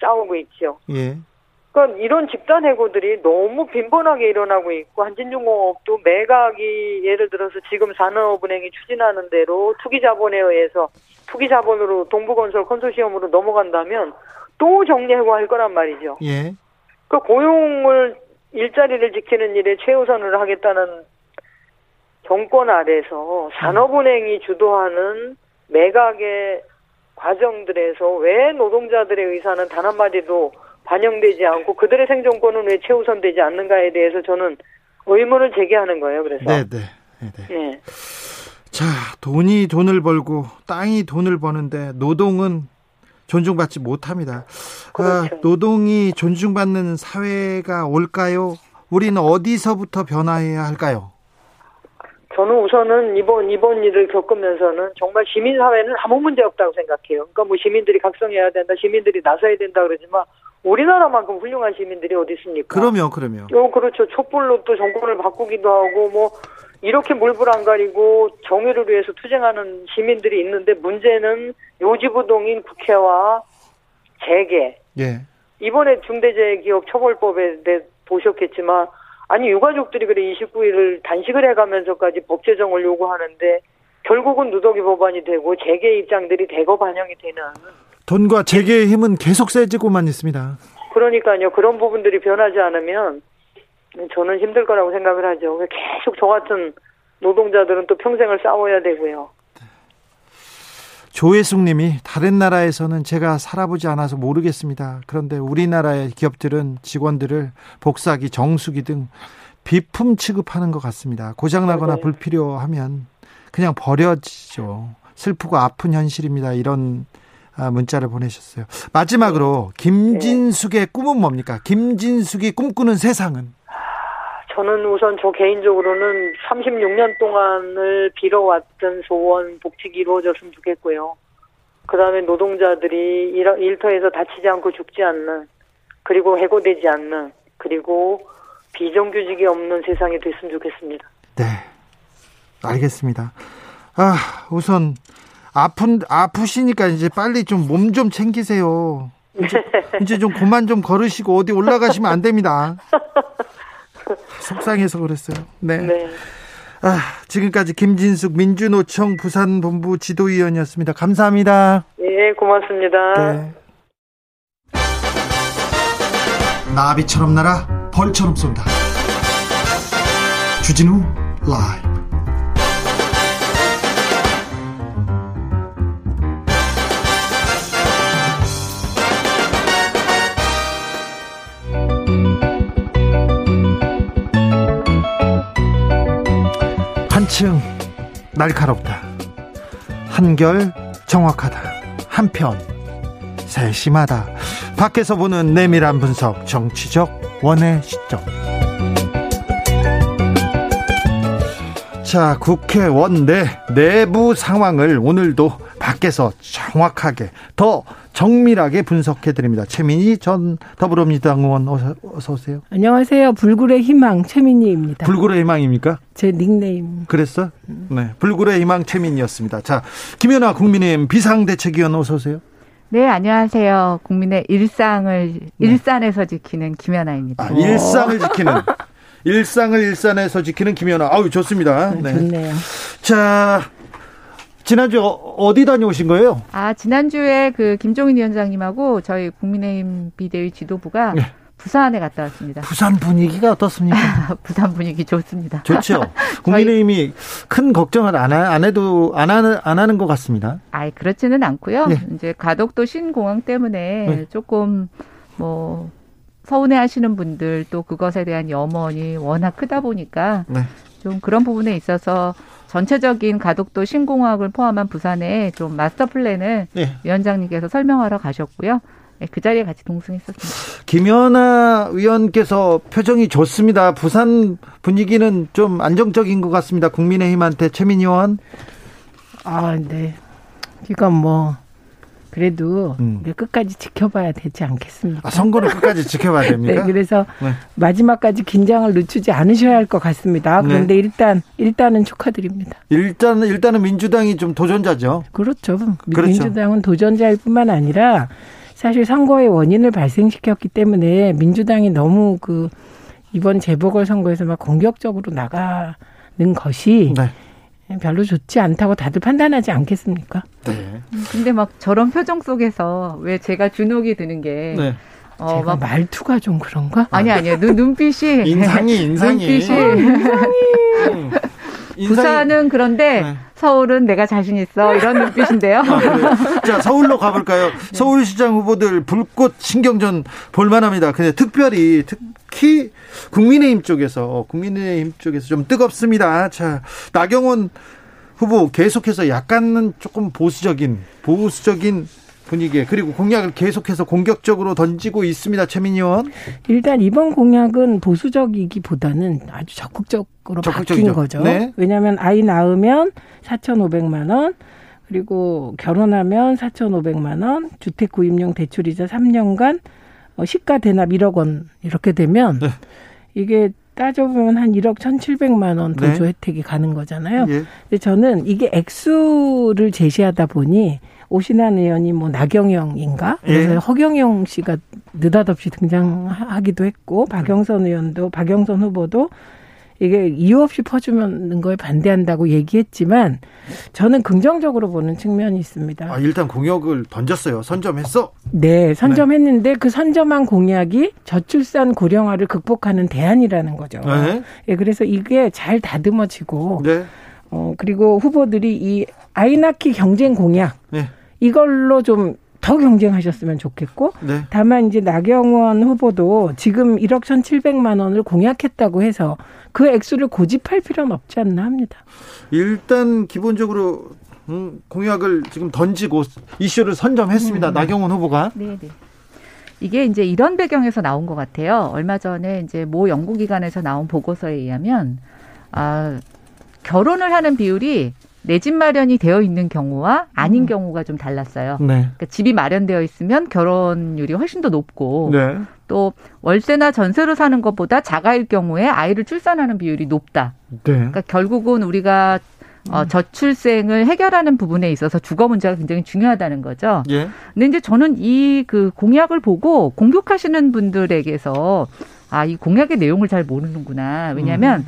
싸우고 있죠. 예. 그러니까 이런 집단 해고들이 너무 빈번하게 일어나고 있고 한진중공업도 매각이 예를 들어서 지금 산업은행이 추진하는 대로 투기자본에 의해서 투기자본으로 동부건설 컨소시엄으로 넘어간다면 또 정리해고할 거란 말이죠. 예. 그 고용을 일자리를 지키는 일에 최우선을 하겠다는 정권 아래서 산업은행이 주도하는 매각의 과정들에서 왜 노동자들의 의사는 단 한마디도 반영되지 않고 그들의 생존권은 왜 최우선되지 않는가에 대해서 저는 의문을 제기하는 거예요. 그래서. 네네. 네네. 네. 네. 자, 돈이 돈을 벌고 땅이 돈을 버는데 노동은 존중받지 못합니다. 아, 그렇죠. 아, 노동이 존중받는 사회가 올까요? 우리는 어디서부터 변화해야 할까요? 저는 우선은 이번 이번 일을 겪으면서는 정말 시민 사회는 아무 문제 없다고 생각해요. 그러니까 뭐 시민들이 각성해야 된다, 시민들이 나서야 된다 그러지만 우리나라만큼 훌륭한 시민들이 어디 있습니까? 그러면 그러면. 어, 그렇죠. 촛불로 또 정권을 바꾸기도 하고 뭐 이렇게 물불 안 가리고 정의를 위해서 투쟁하는 시민들이 있는데 문제는 요지부동인 국회와 재계. 예. 이번에 중대재해기업처벌법에 대해 보셨겠지만 아니 유가족들이 그래 29일을 단식을 해가면서까지 법 제정을 요구하는데 결국은 누더기 법안이 되고 재계 입장들이 대거 반영이 되는 돈과 재계의 힘은 계속 세지고만 있습니다. 그러니까요. 그런 부분들이 변하지 않으면 저는 힘들 거라고 생각을 하죠. 계속 저 같은 노동자들은 또 평생을 싸워야 되고요. 조혜숙 님이 다른 나라에서는 제가 살아보지 않아서 모르겠습니다. 그런데 우리나라의 기업들은 직원들을 복사기, 정수기 등 비품 취급하는 것 같습니다. 고장나거나 네. 불필요하면 그냥 버려지죠. 슬프고 아픈 현실입니다. 이런 아, 문자를 보내셨어요. 마지막으로 김진숙의 꿈은 뭡니까? 김진숙이 꿈꾸는 세상은? 저는 우선 저 개인적으로는 36년 동안을 빌어왔던 소원 복직이 이루어졌으면 좋겠고요. 그 다음에 노동자들이 일, 터에서 다치지 않고 죽지 않는, 그리고 해고되지 않는, 그리고 비정규직이 없는 세상이 됐으면 좋겠습니다. 네. 알겠습니다. 아, 우선, 아픈, 아프시니까 이제 빨리 좀몸좀 챙기세요. 이제, 이제 좀 그만 좀 걸으시고 어디 올라가시면 안 됩니다. 속상해서 그랬어요. 네. 네. 아, 지금까지 김진숙 민주노총 부산본부 지도위원이었습니다. 감사합니다. 예, 고맙습니다. 네. 나비처럼 날아 벌처럼 쏜다. 주진우 라이브. 한층 날카롭다. 한결 정확하다. 한편 세심하다. 밖에서 보는 내밀한 분석, 정치적 원의 시점. 자, 국회 원 내 내부 상황을 오늘도 밖에서 정확하게 더 정밀하게 분석해 드립니다. 최민희 전 더불어민주당 의원 어서, 어서, 오세요. 안녕하세요. 불굴의 희망 최민희입니다. 불굴의 희망입니까? 제 닉네임. 그랬어? 네. 불굴의 희망 최민희였습니다. 자, 김연아 국민의힘 비상대책위원 어서 오세요. 네, 안녕하세요. 국민의 일상을 네. 일산에서 지키는 김연아입니다. 아, 일상을 지키는 일상을 일산에서 지키는 김연아. 아우 좋습니다. 네. 좋네요. 자 지난주 어, 디 다녀오신 거예요? 아 지난주에 그 김종인 위원장님하고 저희 국민의힘 비대위 지도부가 네. 부산에 갔다 왔습니다. 부산 분위기가 어떻습니까? 부산 분위기 좋습니다. 좋죠. 국민의힘이 큰 걱정을 안, 안 해도 안 하는 안 하는 것 같습니다. 아, 그렇지는 않고요. 네. 이제 가덕도 신공항 때문에 네. 조금 뭐 서운해 하시는 분들 또 그것에 대한 염원이 워낙 크다 보니까 네. 좀 그런 부분에 있어서 전체적인 가덕도 신공항을 포함한 부산에 좀 마스터 플랜을 네. 위원장님께서 설명하러 가셨고요. 네, 그 자리에 같이 동승했었습니다. 김연아 위원께서 표정이 좋습니다. 부산 분위기는 좀 안정적인 것 같습니다. 국민의힘한테 최민희 의원. 아, 네. 이건 뭐 그래도 음. 끝까지 지켜봐야 되지 않겠습니까? 아, 선거를 끝까지 지켜봐야 됩니까? 네, 그래서 네. 마지막까지 긴장을 늦추지 않으셔야 할 것 같습니다. 네. 그런데 네. 일단 일단은 축하드립니다. 일단 일단은 민주당이 좀 도전자죠. 그렇죠. 그렇죠. 민주당은 도전자일 뿐만 아니라 사실 선거의 원인을 발생시켰기 때문에 민주당이 너무 그 이번 재보궐 선거에서 막 공격적으로 나가는 것이 네. 별로 좋지 않다고 다들 판단하지 않겠습니까? 네. 음, 근데 막 저런 표정 속에서 왜 제가 주눅이 드는 게 네. 어, 막 말투가 좀 그런가? 아니 아니요. 눈 눈빛이 인상이 인상이 눈빛이 음. 부산은 그런데 네. 서울은 내가 자신 있어 이런 눈빛인데요. 아, 자 서울로 가볼까요? 네. 서울시장 후보들 불꽃 신경전 볼만합니다. 근데 특별히 특히 국민의힘 쪽에서 국민의힘 쪽에서 좀 뜨겁습니다. 자 나경원 후보 계속해서 약간은 조금 보수적인 보수적인 분위기에 그리고 공약을 계속해서 공격적으로 던지고 있습니다. 최민희 의원. 일단 이번 공약은 보수적이기보다는 아주 적극적으로 적극적이죠. 바뀐 거죠. 네. 왜냐하면 아이 낳으면 4,500만 원 그리고 결혼하면 4,500만 원, 주택 구입용 대출이자 3년간 어, 시가 대납 1억 원 이렇게 되면 네. 이게 따져보면 한 1억 1,700만 원 보조 네. 혜택이 가는 거잖아요. 예. 근데 저는 이게 액수를 제시하다 보니 오신환 의원이 뭐 나경영인가? 예. 허경영 씨가 느닷없이 등장하기도 했고 박영선 의원도 박영선 후보도 이게 이유 없이 퍼주는 거에 반대한다고 얘기했지만 저는 긍정적으로 보는 측면이 있습니다. 아, 일단 공약을 던졌어요. 선점했어? 네, 선점했는데 네. 그 선점한 공약이 저출산 고령화를 극복하는 대안이라는 거죠. 네. 예, 그래서 이게 잘 다듬어지고 네. 어, 그리고 후보들이 이 아이 낳기 경쟁 공약 네. 이걸로 좀 더 경쟁하셨으면 좋겠고 네. 다만 이제 나경원 후보도 지금 1억 1,700만 원을 공약했다고 해서 그 액수를 고집할 필요는 없지 않나 합니다. 일단 기본적으로 음, 공약을 지금 던지고 이슈를 선점했습니다. 음. 나경원 후보가. 네, 네. 이게 이제 이런 배경에서 나온 것 같아요. 얼마 전에 이제 모 연구기관에서 나온 보고서에 의하면 아 결혼을 하는 비율이 내 집 마련이 되어 있는 경우와 아닌 음. 경우가 좀 달랐어요. 네. 그러니까 집이 마련되어 있으면 결혼율이 훨씬 더 높고 네. 또 월세나 전세로 사는 것보다 자가일 경우에 아이를 출산하는 비율이 높다. 네. 그러니까 결국은 우리가 어, 음. 저출생을 해결하는 부분에 있어서 주거 문제가 굉장히 중요하다는 거죠. 예. 근데 이제 저는 이 그 공약을 보고 공격하시는 분들에게서 아, 이 공약의 내용을 잘 모르는구나. 왜냐하면 음.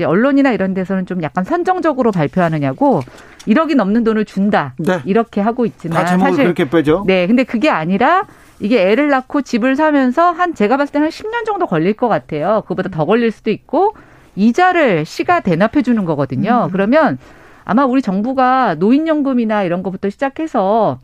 이제 언론이나 이런 데서는 좀 약간 선정적으로 발표하느냐고 1억이 넘는 돈을 준다. 네. 이렇게 하고 있지만 사실 그렇게 빼죠. 네, 근데 그게 아니라 이게 애를 낳고 집을 사면서 한 제가 봤을 때는 한 10년 정도 걸릴 것 같아요. 그보다 더 걸릴 수도 있고 이자를 시가 대납해 주는 거거든요. 음. 그러면 아마 우리 정부가 노인연금이나 이런 것부터 시작해서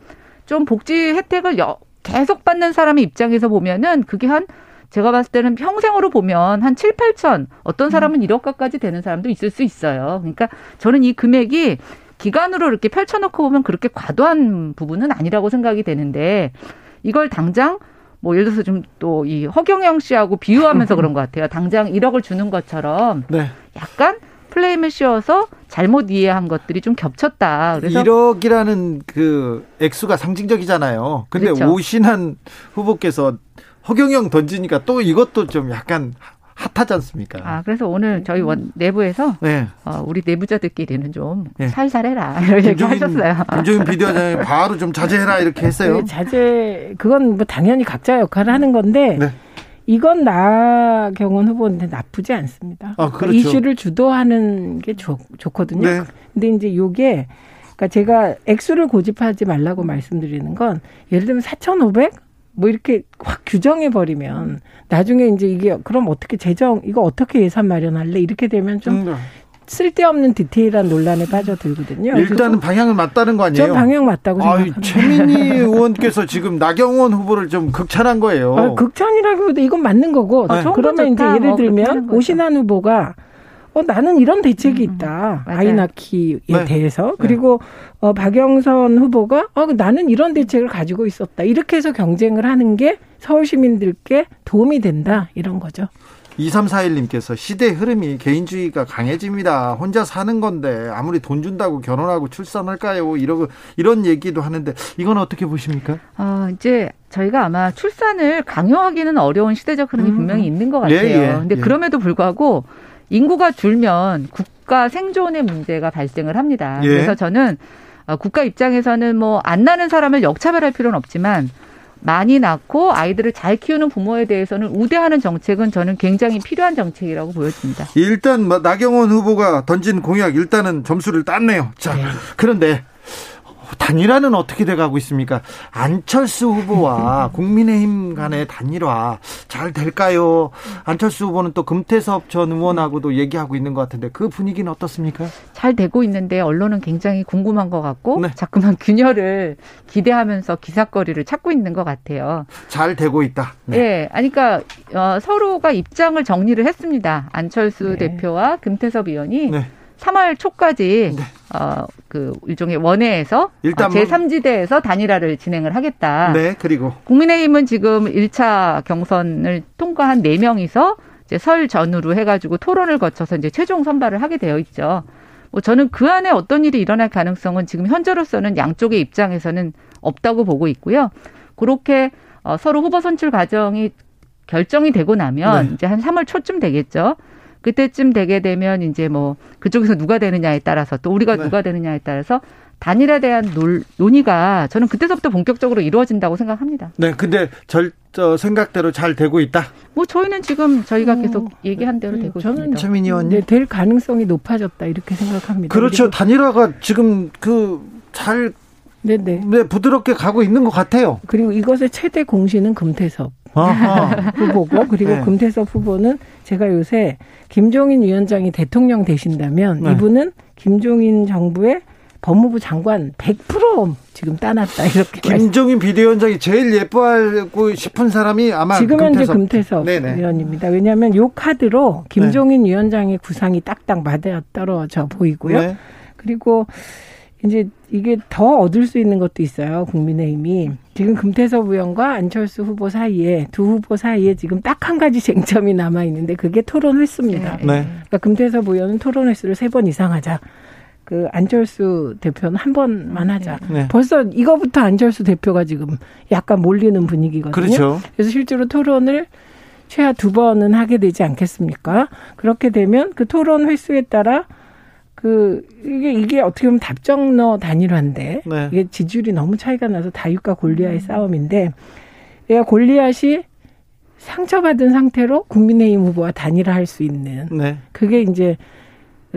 좀 복지 혜택을 계속 받는 사람의 입장에서 보면은 그게 한 제가 봤을 때는 평생으로 보면 한 7, 8천, 어떤 사람은 1억가까지 되는 사람도 있을 수 있어요. 그러니까 저는 이 금액이 기간으로 이렇게 펼쳐놓고 보면 그렇게 과도한 부분은 아니라고 생각이 되는데 이걸 당장 뭐 예를 들어서 좀 또 이 허경영 씨하고 비유하면서 그런 것 같아요. 당장 1억을 주는 것처럼 네. 약간 플레임을 씌워서 잘못 이해한 것들이 좀 겹쳤다. 그래서 1억이라는 그 액수가 상징적이잖아요. 근데 그렇죠. 오신한 후보께서 허경영 던지니까 또 이것도 좀 약간 핫하지 않습니까? 아, 그래서 오늘 저희 원 내부에서 네. 어, 우리 내부자들끼리는 좀 네. 살살해라 이렇게 김종인, 하셨어요. 김종인 비대위원장이 바로 좀 자제해라 이렇게 했어요. 네, 자제 그건 뭐 당연히 각자 역할을 하는 건데 네. 이건 나경원 후보한테 나쁘지 않습니다. 아, 그렇죠. 이슈를 주도하는 게 좋, 좋거든요. 네. 근데 이제 요게 그러니까 제가 액수를 고집하지 말라고 말씀드리는 건 예를 들면 4,500? 뭐 이렇게 확 규정해 버리면 나중에 이제 이게 그럼 어떻게 재정 이거 어떻게 예산 마련할래 이렇게 되면 좀 음. 쓸데없는 디테일한 논란에 빠져들거든요. 일단은 방향을 맞다는 거 아니에요? 전 방향 맞다고 생각합니다. 최민희 의원께서 지금 나경원 후보를 좀 극찬한 거예요. 아, 극찬이라기보다 이건 맞는 거고. 네. 그러면 이제 예를 뭐 들면 오신환 후보가 어, 나는 이런 대책이 음, 있다. 음, 아이 낳기에 네. 대해서. 네. 그리고 어, 박영선 후보가 어, 나는 이런 대책을 가지고 있었다. 이렇게 해서 경쟁을 하는 게 서울 시민들께 도움이 된다. 이런 거죠. 2341님께서 시대 흐름이 개인주의가 강해집니다. 혼자 사는 건데 아무리 돈 준다고 결혼하고 출산할까요? 이러고 이런 얘기도 하는데 이건 어떻게 보십니까? 어, 이제 저희가 아마 출산을 강요하기는 어려운 시대적 흐름이 음. 분명히 있는 것 같아요. 예, 예, 근데 예. 그럼에도 불구하고 인구가 줄면 국가 생존의 문제가 발생을 합니다. 예. 그래서 저는 어, 국가 입장에서는 뭐 안 나는 사람을 역차별할 필요는 없지만 많이 낳고 아이들을 잘 키우는 부모에 대해서는 우대하는 정책은 저는 굉장히 필요한 정책이라고 보여집니다. 일단 뭐 나경원 후보가 던진 공약 일단은 점수를 땄네요. 자, 네. 그런데 단일화는 어떻게 돼가고 있습니까? 안철수 후보와 국민의힘 간의 단일화 잘 될까요? 안철수 후보는 또 금태섭 전 의원하고도 얘기하고 있는 것 같은데 그 분위기는 어떻습니까? 잘 되고 있는데 언론은 굉장히 궁금한 것 같고 네. 자꾸만 균열을 기대하면서 기사거리를 찾고 있는 것 같아요. 잘 되고 있다. 네, 네. 아니 그러니까 어, 서로가 입장을 정리를 했습니다. 안철수 네. 대표와 금태섭 의원이. 네. 3월 초까지 네. 어그 일종의 원회에서 일단 어, 제3지대에서 단일화를 진행을 하겠다. 네, 그리고 국민의힘은 지금 1차 경선을 통과한 4명이서 이제 설 전후로 해 가지고 토론을 거쳐서 이제 최종 선발을 하게 되어 있죠. 뭐 저는 그 안에 어떤 일이 일어날 가능성은 지금 현재로서는 양쪽의 입장에서는 없다고 보고 있고요. 그렇게 어 서로 후보 선출 과정이 결정이 되고 나면 네. 이제 한 3월 초쯤 되겠죠. 그때쯤 되게 되면 이제 뭐 그쪽에서 누가 되느냐에 따라서 또 우리가 네. 누가 되느냐에 따라서 단일에 대한 논, 논의가 저는 그때서부터 본격적으로 이루어진다고 생각합니다. 네, 근데 절, 저 생각대로 잘 되고 있다? 뭐 저희는 지금 저희가 어, 계속 얘기한 대로 네, 되고 저는 있습니다. 최민희 의원님. 네, 될 가능성이 높아졌다 이렇게 생각합니다. 그렇죠. 단일화가 지금 그잘 네네. 네, 부드럽게 가고 있는 것 같아요. 그리고 이것의 최대 공신은 금태섭 후보고 그리고 네. 금태섭 후보는 제가 요새 김종인 위원장이 대통령 되신다면 네. 이분은 김종인 정부의 법무부 장관 100% 지금 따놨다 이렇게. 김종인 비대위원장이 제일 예뻐하고 싶은 사람이 아마 지금 현재 금태섭, 금태섭 의원입니다. 왜냐하면 요 카드로 김종인 네. 위원장의 구상이 딱딱 맞아 떨어져 보이고요. 네. 그리고 이제 이게 더 얻을 수 있는 것도 있어요. 국민의힘이 지금 금태섭 의원과 안철수 후보 사이에 두 후보 사이에 지금 딱 한 가지 쟁점이 남아 있는데 그게 토론 횟수입니다. 네. 그러니까 금태섭 의원은 토론 횟수를 세 번 이상 하자. 그 안철수 대표는 한 번만 하자. 네. 벌써 이거부터 안철수 대표가 지금 약간 몰리는 분위기거든요. 그렇죠. 그래서 실제로 토론을 최하 두 번은 하게 되지 않겠습니까? 그렇게 되면 그 토론 횟수에 따라 그 이게 이게 어떻게 보면 답정너 단일화인데 네. 이게 지지율이 너무 차이가 나서 다윗과 골리앗의 음. 싸움인데 얘가 골리앗이 상처받은 상태로 국민의힘 후보와 단일화할 수 있는 네. 그게 이제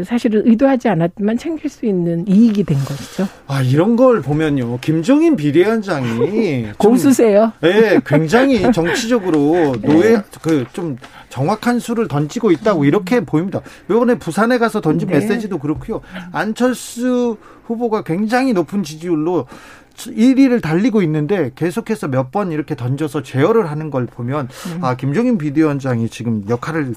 사실은 의도하지 않았지만 챙길 수 있는 이익이 된 것이죠. 아 이런 걸 보면요, 김종인 비대위원장이 고수세요. 네, 굉장히 정치적으로 노예 네. 그좀 정확한 수를 던지고 있다고 이렇게 보입니다. 이번에 부산에 가서 던진 네. 메시지도 그렇고요. 안철수 후보가 굉장히 높은 지지율로 1위를 달리고 있는데 계속해서 몇 번 이렇게 던져서 제어를 하는 걸 보면 음. 아 김종인 비대위원장이 지금 역할을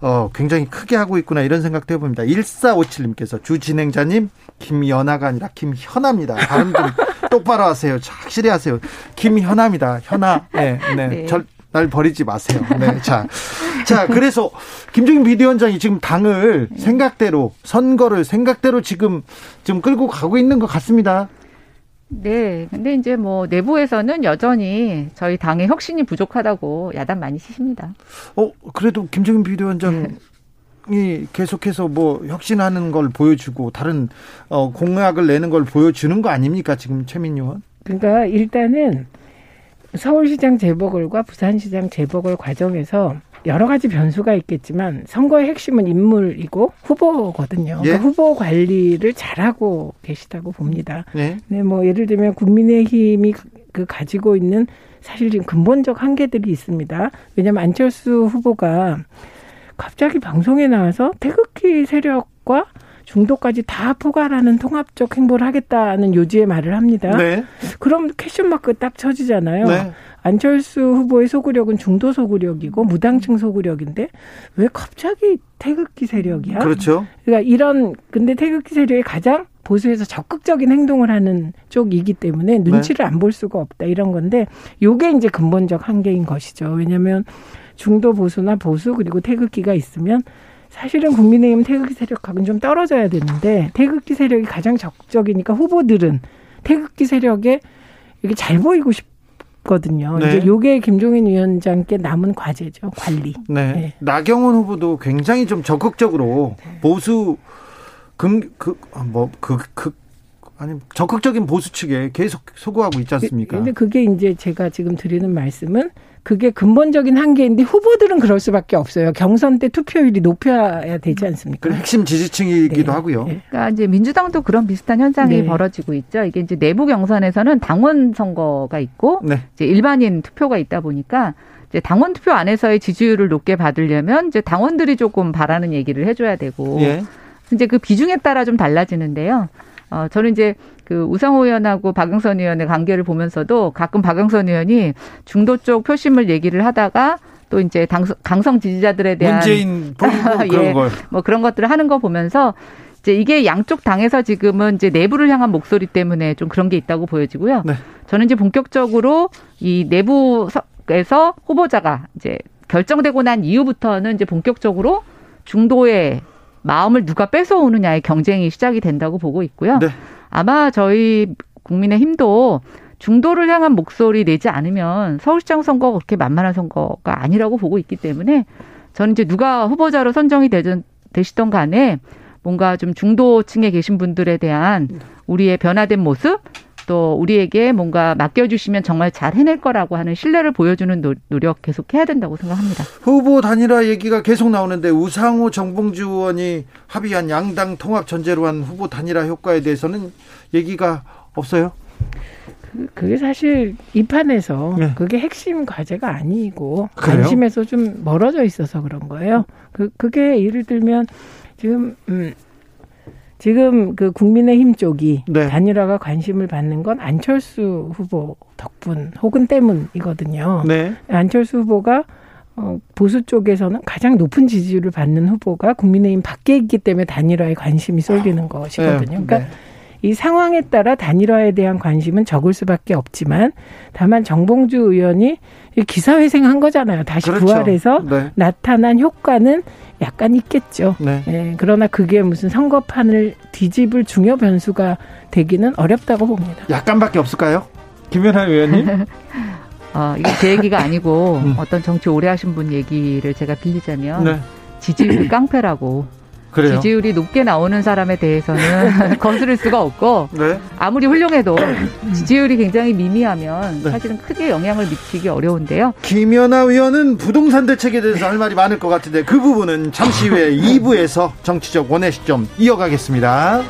어 굉장히 크게 하고 있구나 이런 생각도 해봅니다. 1457님께서 주 진행자님 김연아가 아니라 김현아입니다. 발음 좀 똑바로 하세요. 확실히 하세요. 김현아입니다. 현아. 네, 네. 네. 절, 날 버리지 마세요. 네. 자. 자, 그래서 김종인 비대위원장이 지금 당을 생각대로 선거를 생각대로 지금 좀 끌고 가고 있는 것 같습니다. 네. 근데 이제 뭐 내부에서는 여전히 저희 당의 혁신이 부족하다고 야단 많이 치십니다. 어, 그래도 김정인 비대위원장 이 계속해서 뭐 혁신하는 걸 보여주고 다른 어 공약을 내는 걸 보여주는 거 아닙니까 지금 최민희 의원? 그러니까 일단은 서울시장 재보궐과 부산시장 재보궐 과정에서 여러 가지 변수가 있겠지만 선거의 핵심은 인물이고 후보거든요. 그러니까 예? 후보 관리를 잘하고 계시다고 봅니다. 네. 네, 뭐 예를 들면 국민의힘이 그, 그 가지고 있는 사실 지금 근본적 한계들이 있습니다. 왜냐하면 안철수 후보가 갑자기 방송에 나와서 태극기 세력과 중도까지 다 포괄하는 통합적 행보를 하겠다는 요지의 말을 합니다. 네. 그럼 캐션 마크 딱 쳐지잖아요. 네. 안철수 후보의 소구력은 중도 소구력이고 무당층 소구력인데 왜 갑자기 태극기 세력이야? 그렇죠. 그러니까 이런 근데 태극기 세력이 가장 보수에서 적극적인 행동을 하는 쪽이기 때문에 눈치를 네. 안볼 수가 없다 이런 건데 요게 이제 근본적 한계인 것이죠. 왜냐하면 중도 보수나 보수 그리고 태극기가 있으면 사실은 국민의힘 태극기 세력하고는 좀 떨어져야 되는데 태극기 세력이 가장 적극적이니까 후보들은 태극기 세력에 이게 잘 보이고 싶 거든요. 네. 이제 요게 김종인 위원장께 남은 과제죠. 관리. 네. 네. 나경원 후보도 굉장히 좀 적극적으로 네. 보수 금그뭐그그 그, 아니 적극적인 보수 측에 계속 소구하고 있지 않습니까? 근데 그게 이제 제가 지금 드리는 말씀은 그게 근본적인 한계인데 후보들은 그럴 수밖에 없어요. 경선 때 투표율이 높여야 되지 않습니까? 핵심 지지층이기도 네. 하고요. 네. 그러니까 이제 민주당도 그런 비슷한 현상이 네. 벌어지고 있죠. 이게 이제 내부 경선에서는 당원 선거가 있고 네. 이제 일반인 투표가 있다 보니까 이제 당원 투표 안에서의 지지율을 높게 받으려면 이제 당원들이 조금 바라는 얘기를 해줘야 되고 예. 이제 그 비중에 따라 좀 달라지는데요. 어, 저는 이제 그 우상호 의원하고 박영선 의원의 관계를 보면서도 가끔 박영선 의원이 중도 쪽 표심을 얘기를 하다가 또 이제 당성, 강성 지지자들에 대한 문재인 그런 예, 걸. 뭐 그런 것들을 하는 거 보면서 이제 이게 양쪽 당에서 지금은 이제 내부를 향한 목소리 때문에 좀 그런 게 있다고 보여지고요. 네. 저는 이제 본격적으로 이 내부에서 후보자가 이제 결정되고 난 이후부터는 이제 본격적으로 중도의 마음을 누가 뺏어오느냐의 경쟁이 시작이 된다고 보고 있고요. 네. 아마 저희 국민의 힘도 중도를 향한 목소리 내지 않으면 서울시장 선거가 그렇게 만만한 선거가 아니라고 보고 있기 때문에 저는 이제 누가 후보자로 선정이 되든 되시던 간에 뭔가 좀 중도층에 계신 분들에 대한 우리의 변화된 모습 또 우리에게 뭔가 맡겨주시면 정말 잘 해낼 거라고 하는 신뢰를 보여주는 노력 계속 해야 된다고 생각합니다. 후보 단일화 얘기가 계속 나오는데 우상호 정봉주 의원이 합의한 양당 통합 전제로 한 후보 단일화 효과에 대해서는 얘기가 없어요? 그, 그게 사실 이 판에서 네. 그게 핵심 과제가 아니고 그래요? 관심에서 좀 멀어져 있어서 그런 거예요. 그 그게 예를 들면 지금 음 지금 그 국민의힘 쪽이 네. 단일화가 관심을 받는 건 안철수 후보 덕분 혹은 때문이거든요. 네. 안철수 후보가 어, 보수 쪽에서는 가장 높은 지지율을 받는 후보가 국민의힘 밖에 있기 때문에 단일화에 관심이 쏠리는 것이거든요. 네. 그러니까 네. 이 상황에 따라 단일화에 대한 관심은 적을 수밖에 없지만 다만 정봉주 의원이 기사회생한 거잖아요. 다시 그렇죠. 부활해서 네. 나타난 효과는 약간 있겠죠. 네. 네. 그러나 그게 무슨 선거판을 뒤집을 중요 변수가 되기는 어렵다고 봅니다. 약간밖에 없을까요? 김연아 의원님? 어, 이게 제 얘기가 아니고 음. 어떤 정치 오래 하신 분 얘기를 제가 빌리자면 네. 지지율이 깡패라고 그래요? 지지율이 높게 나오는 사람에 대해서는 거스를 수가 없고 네. 아무리 훌륭해도 지지율이 굉장히 미미하면 네. 사실은 크게 영향을 미치기 어려운데요. 김연아 의원은 부동산 대책에 대해서 할 말이 많을 것 같은데 그 부분은 잠시 후에 2부에서 정치적 원의 시점 이어가겠습니다.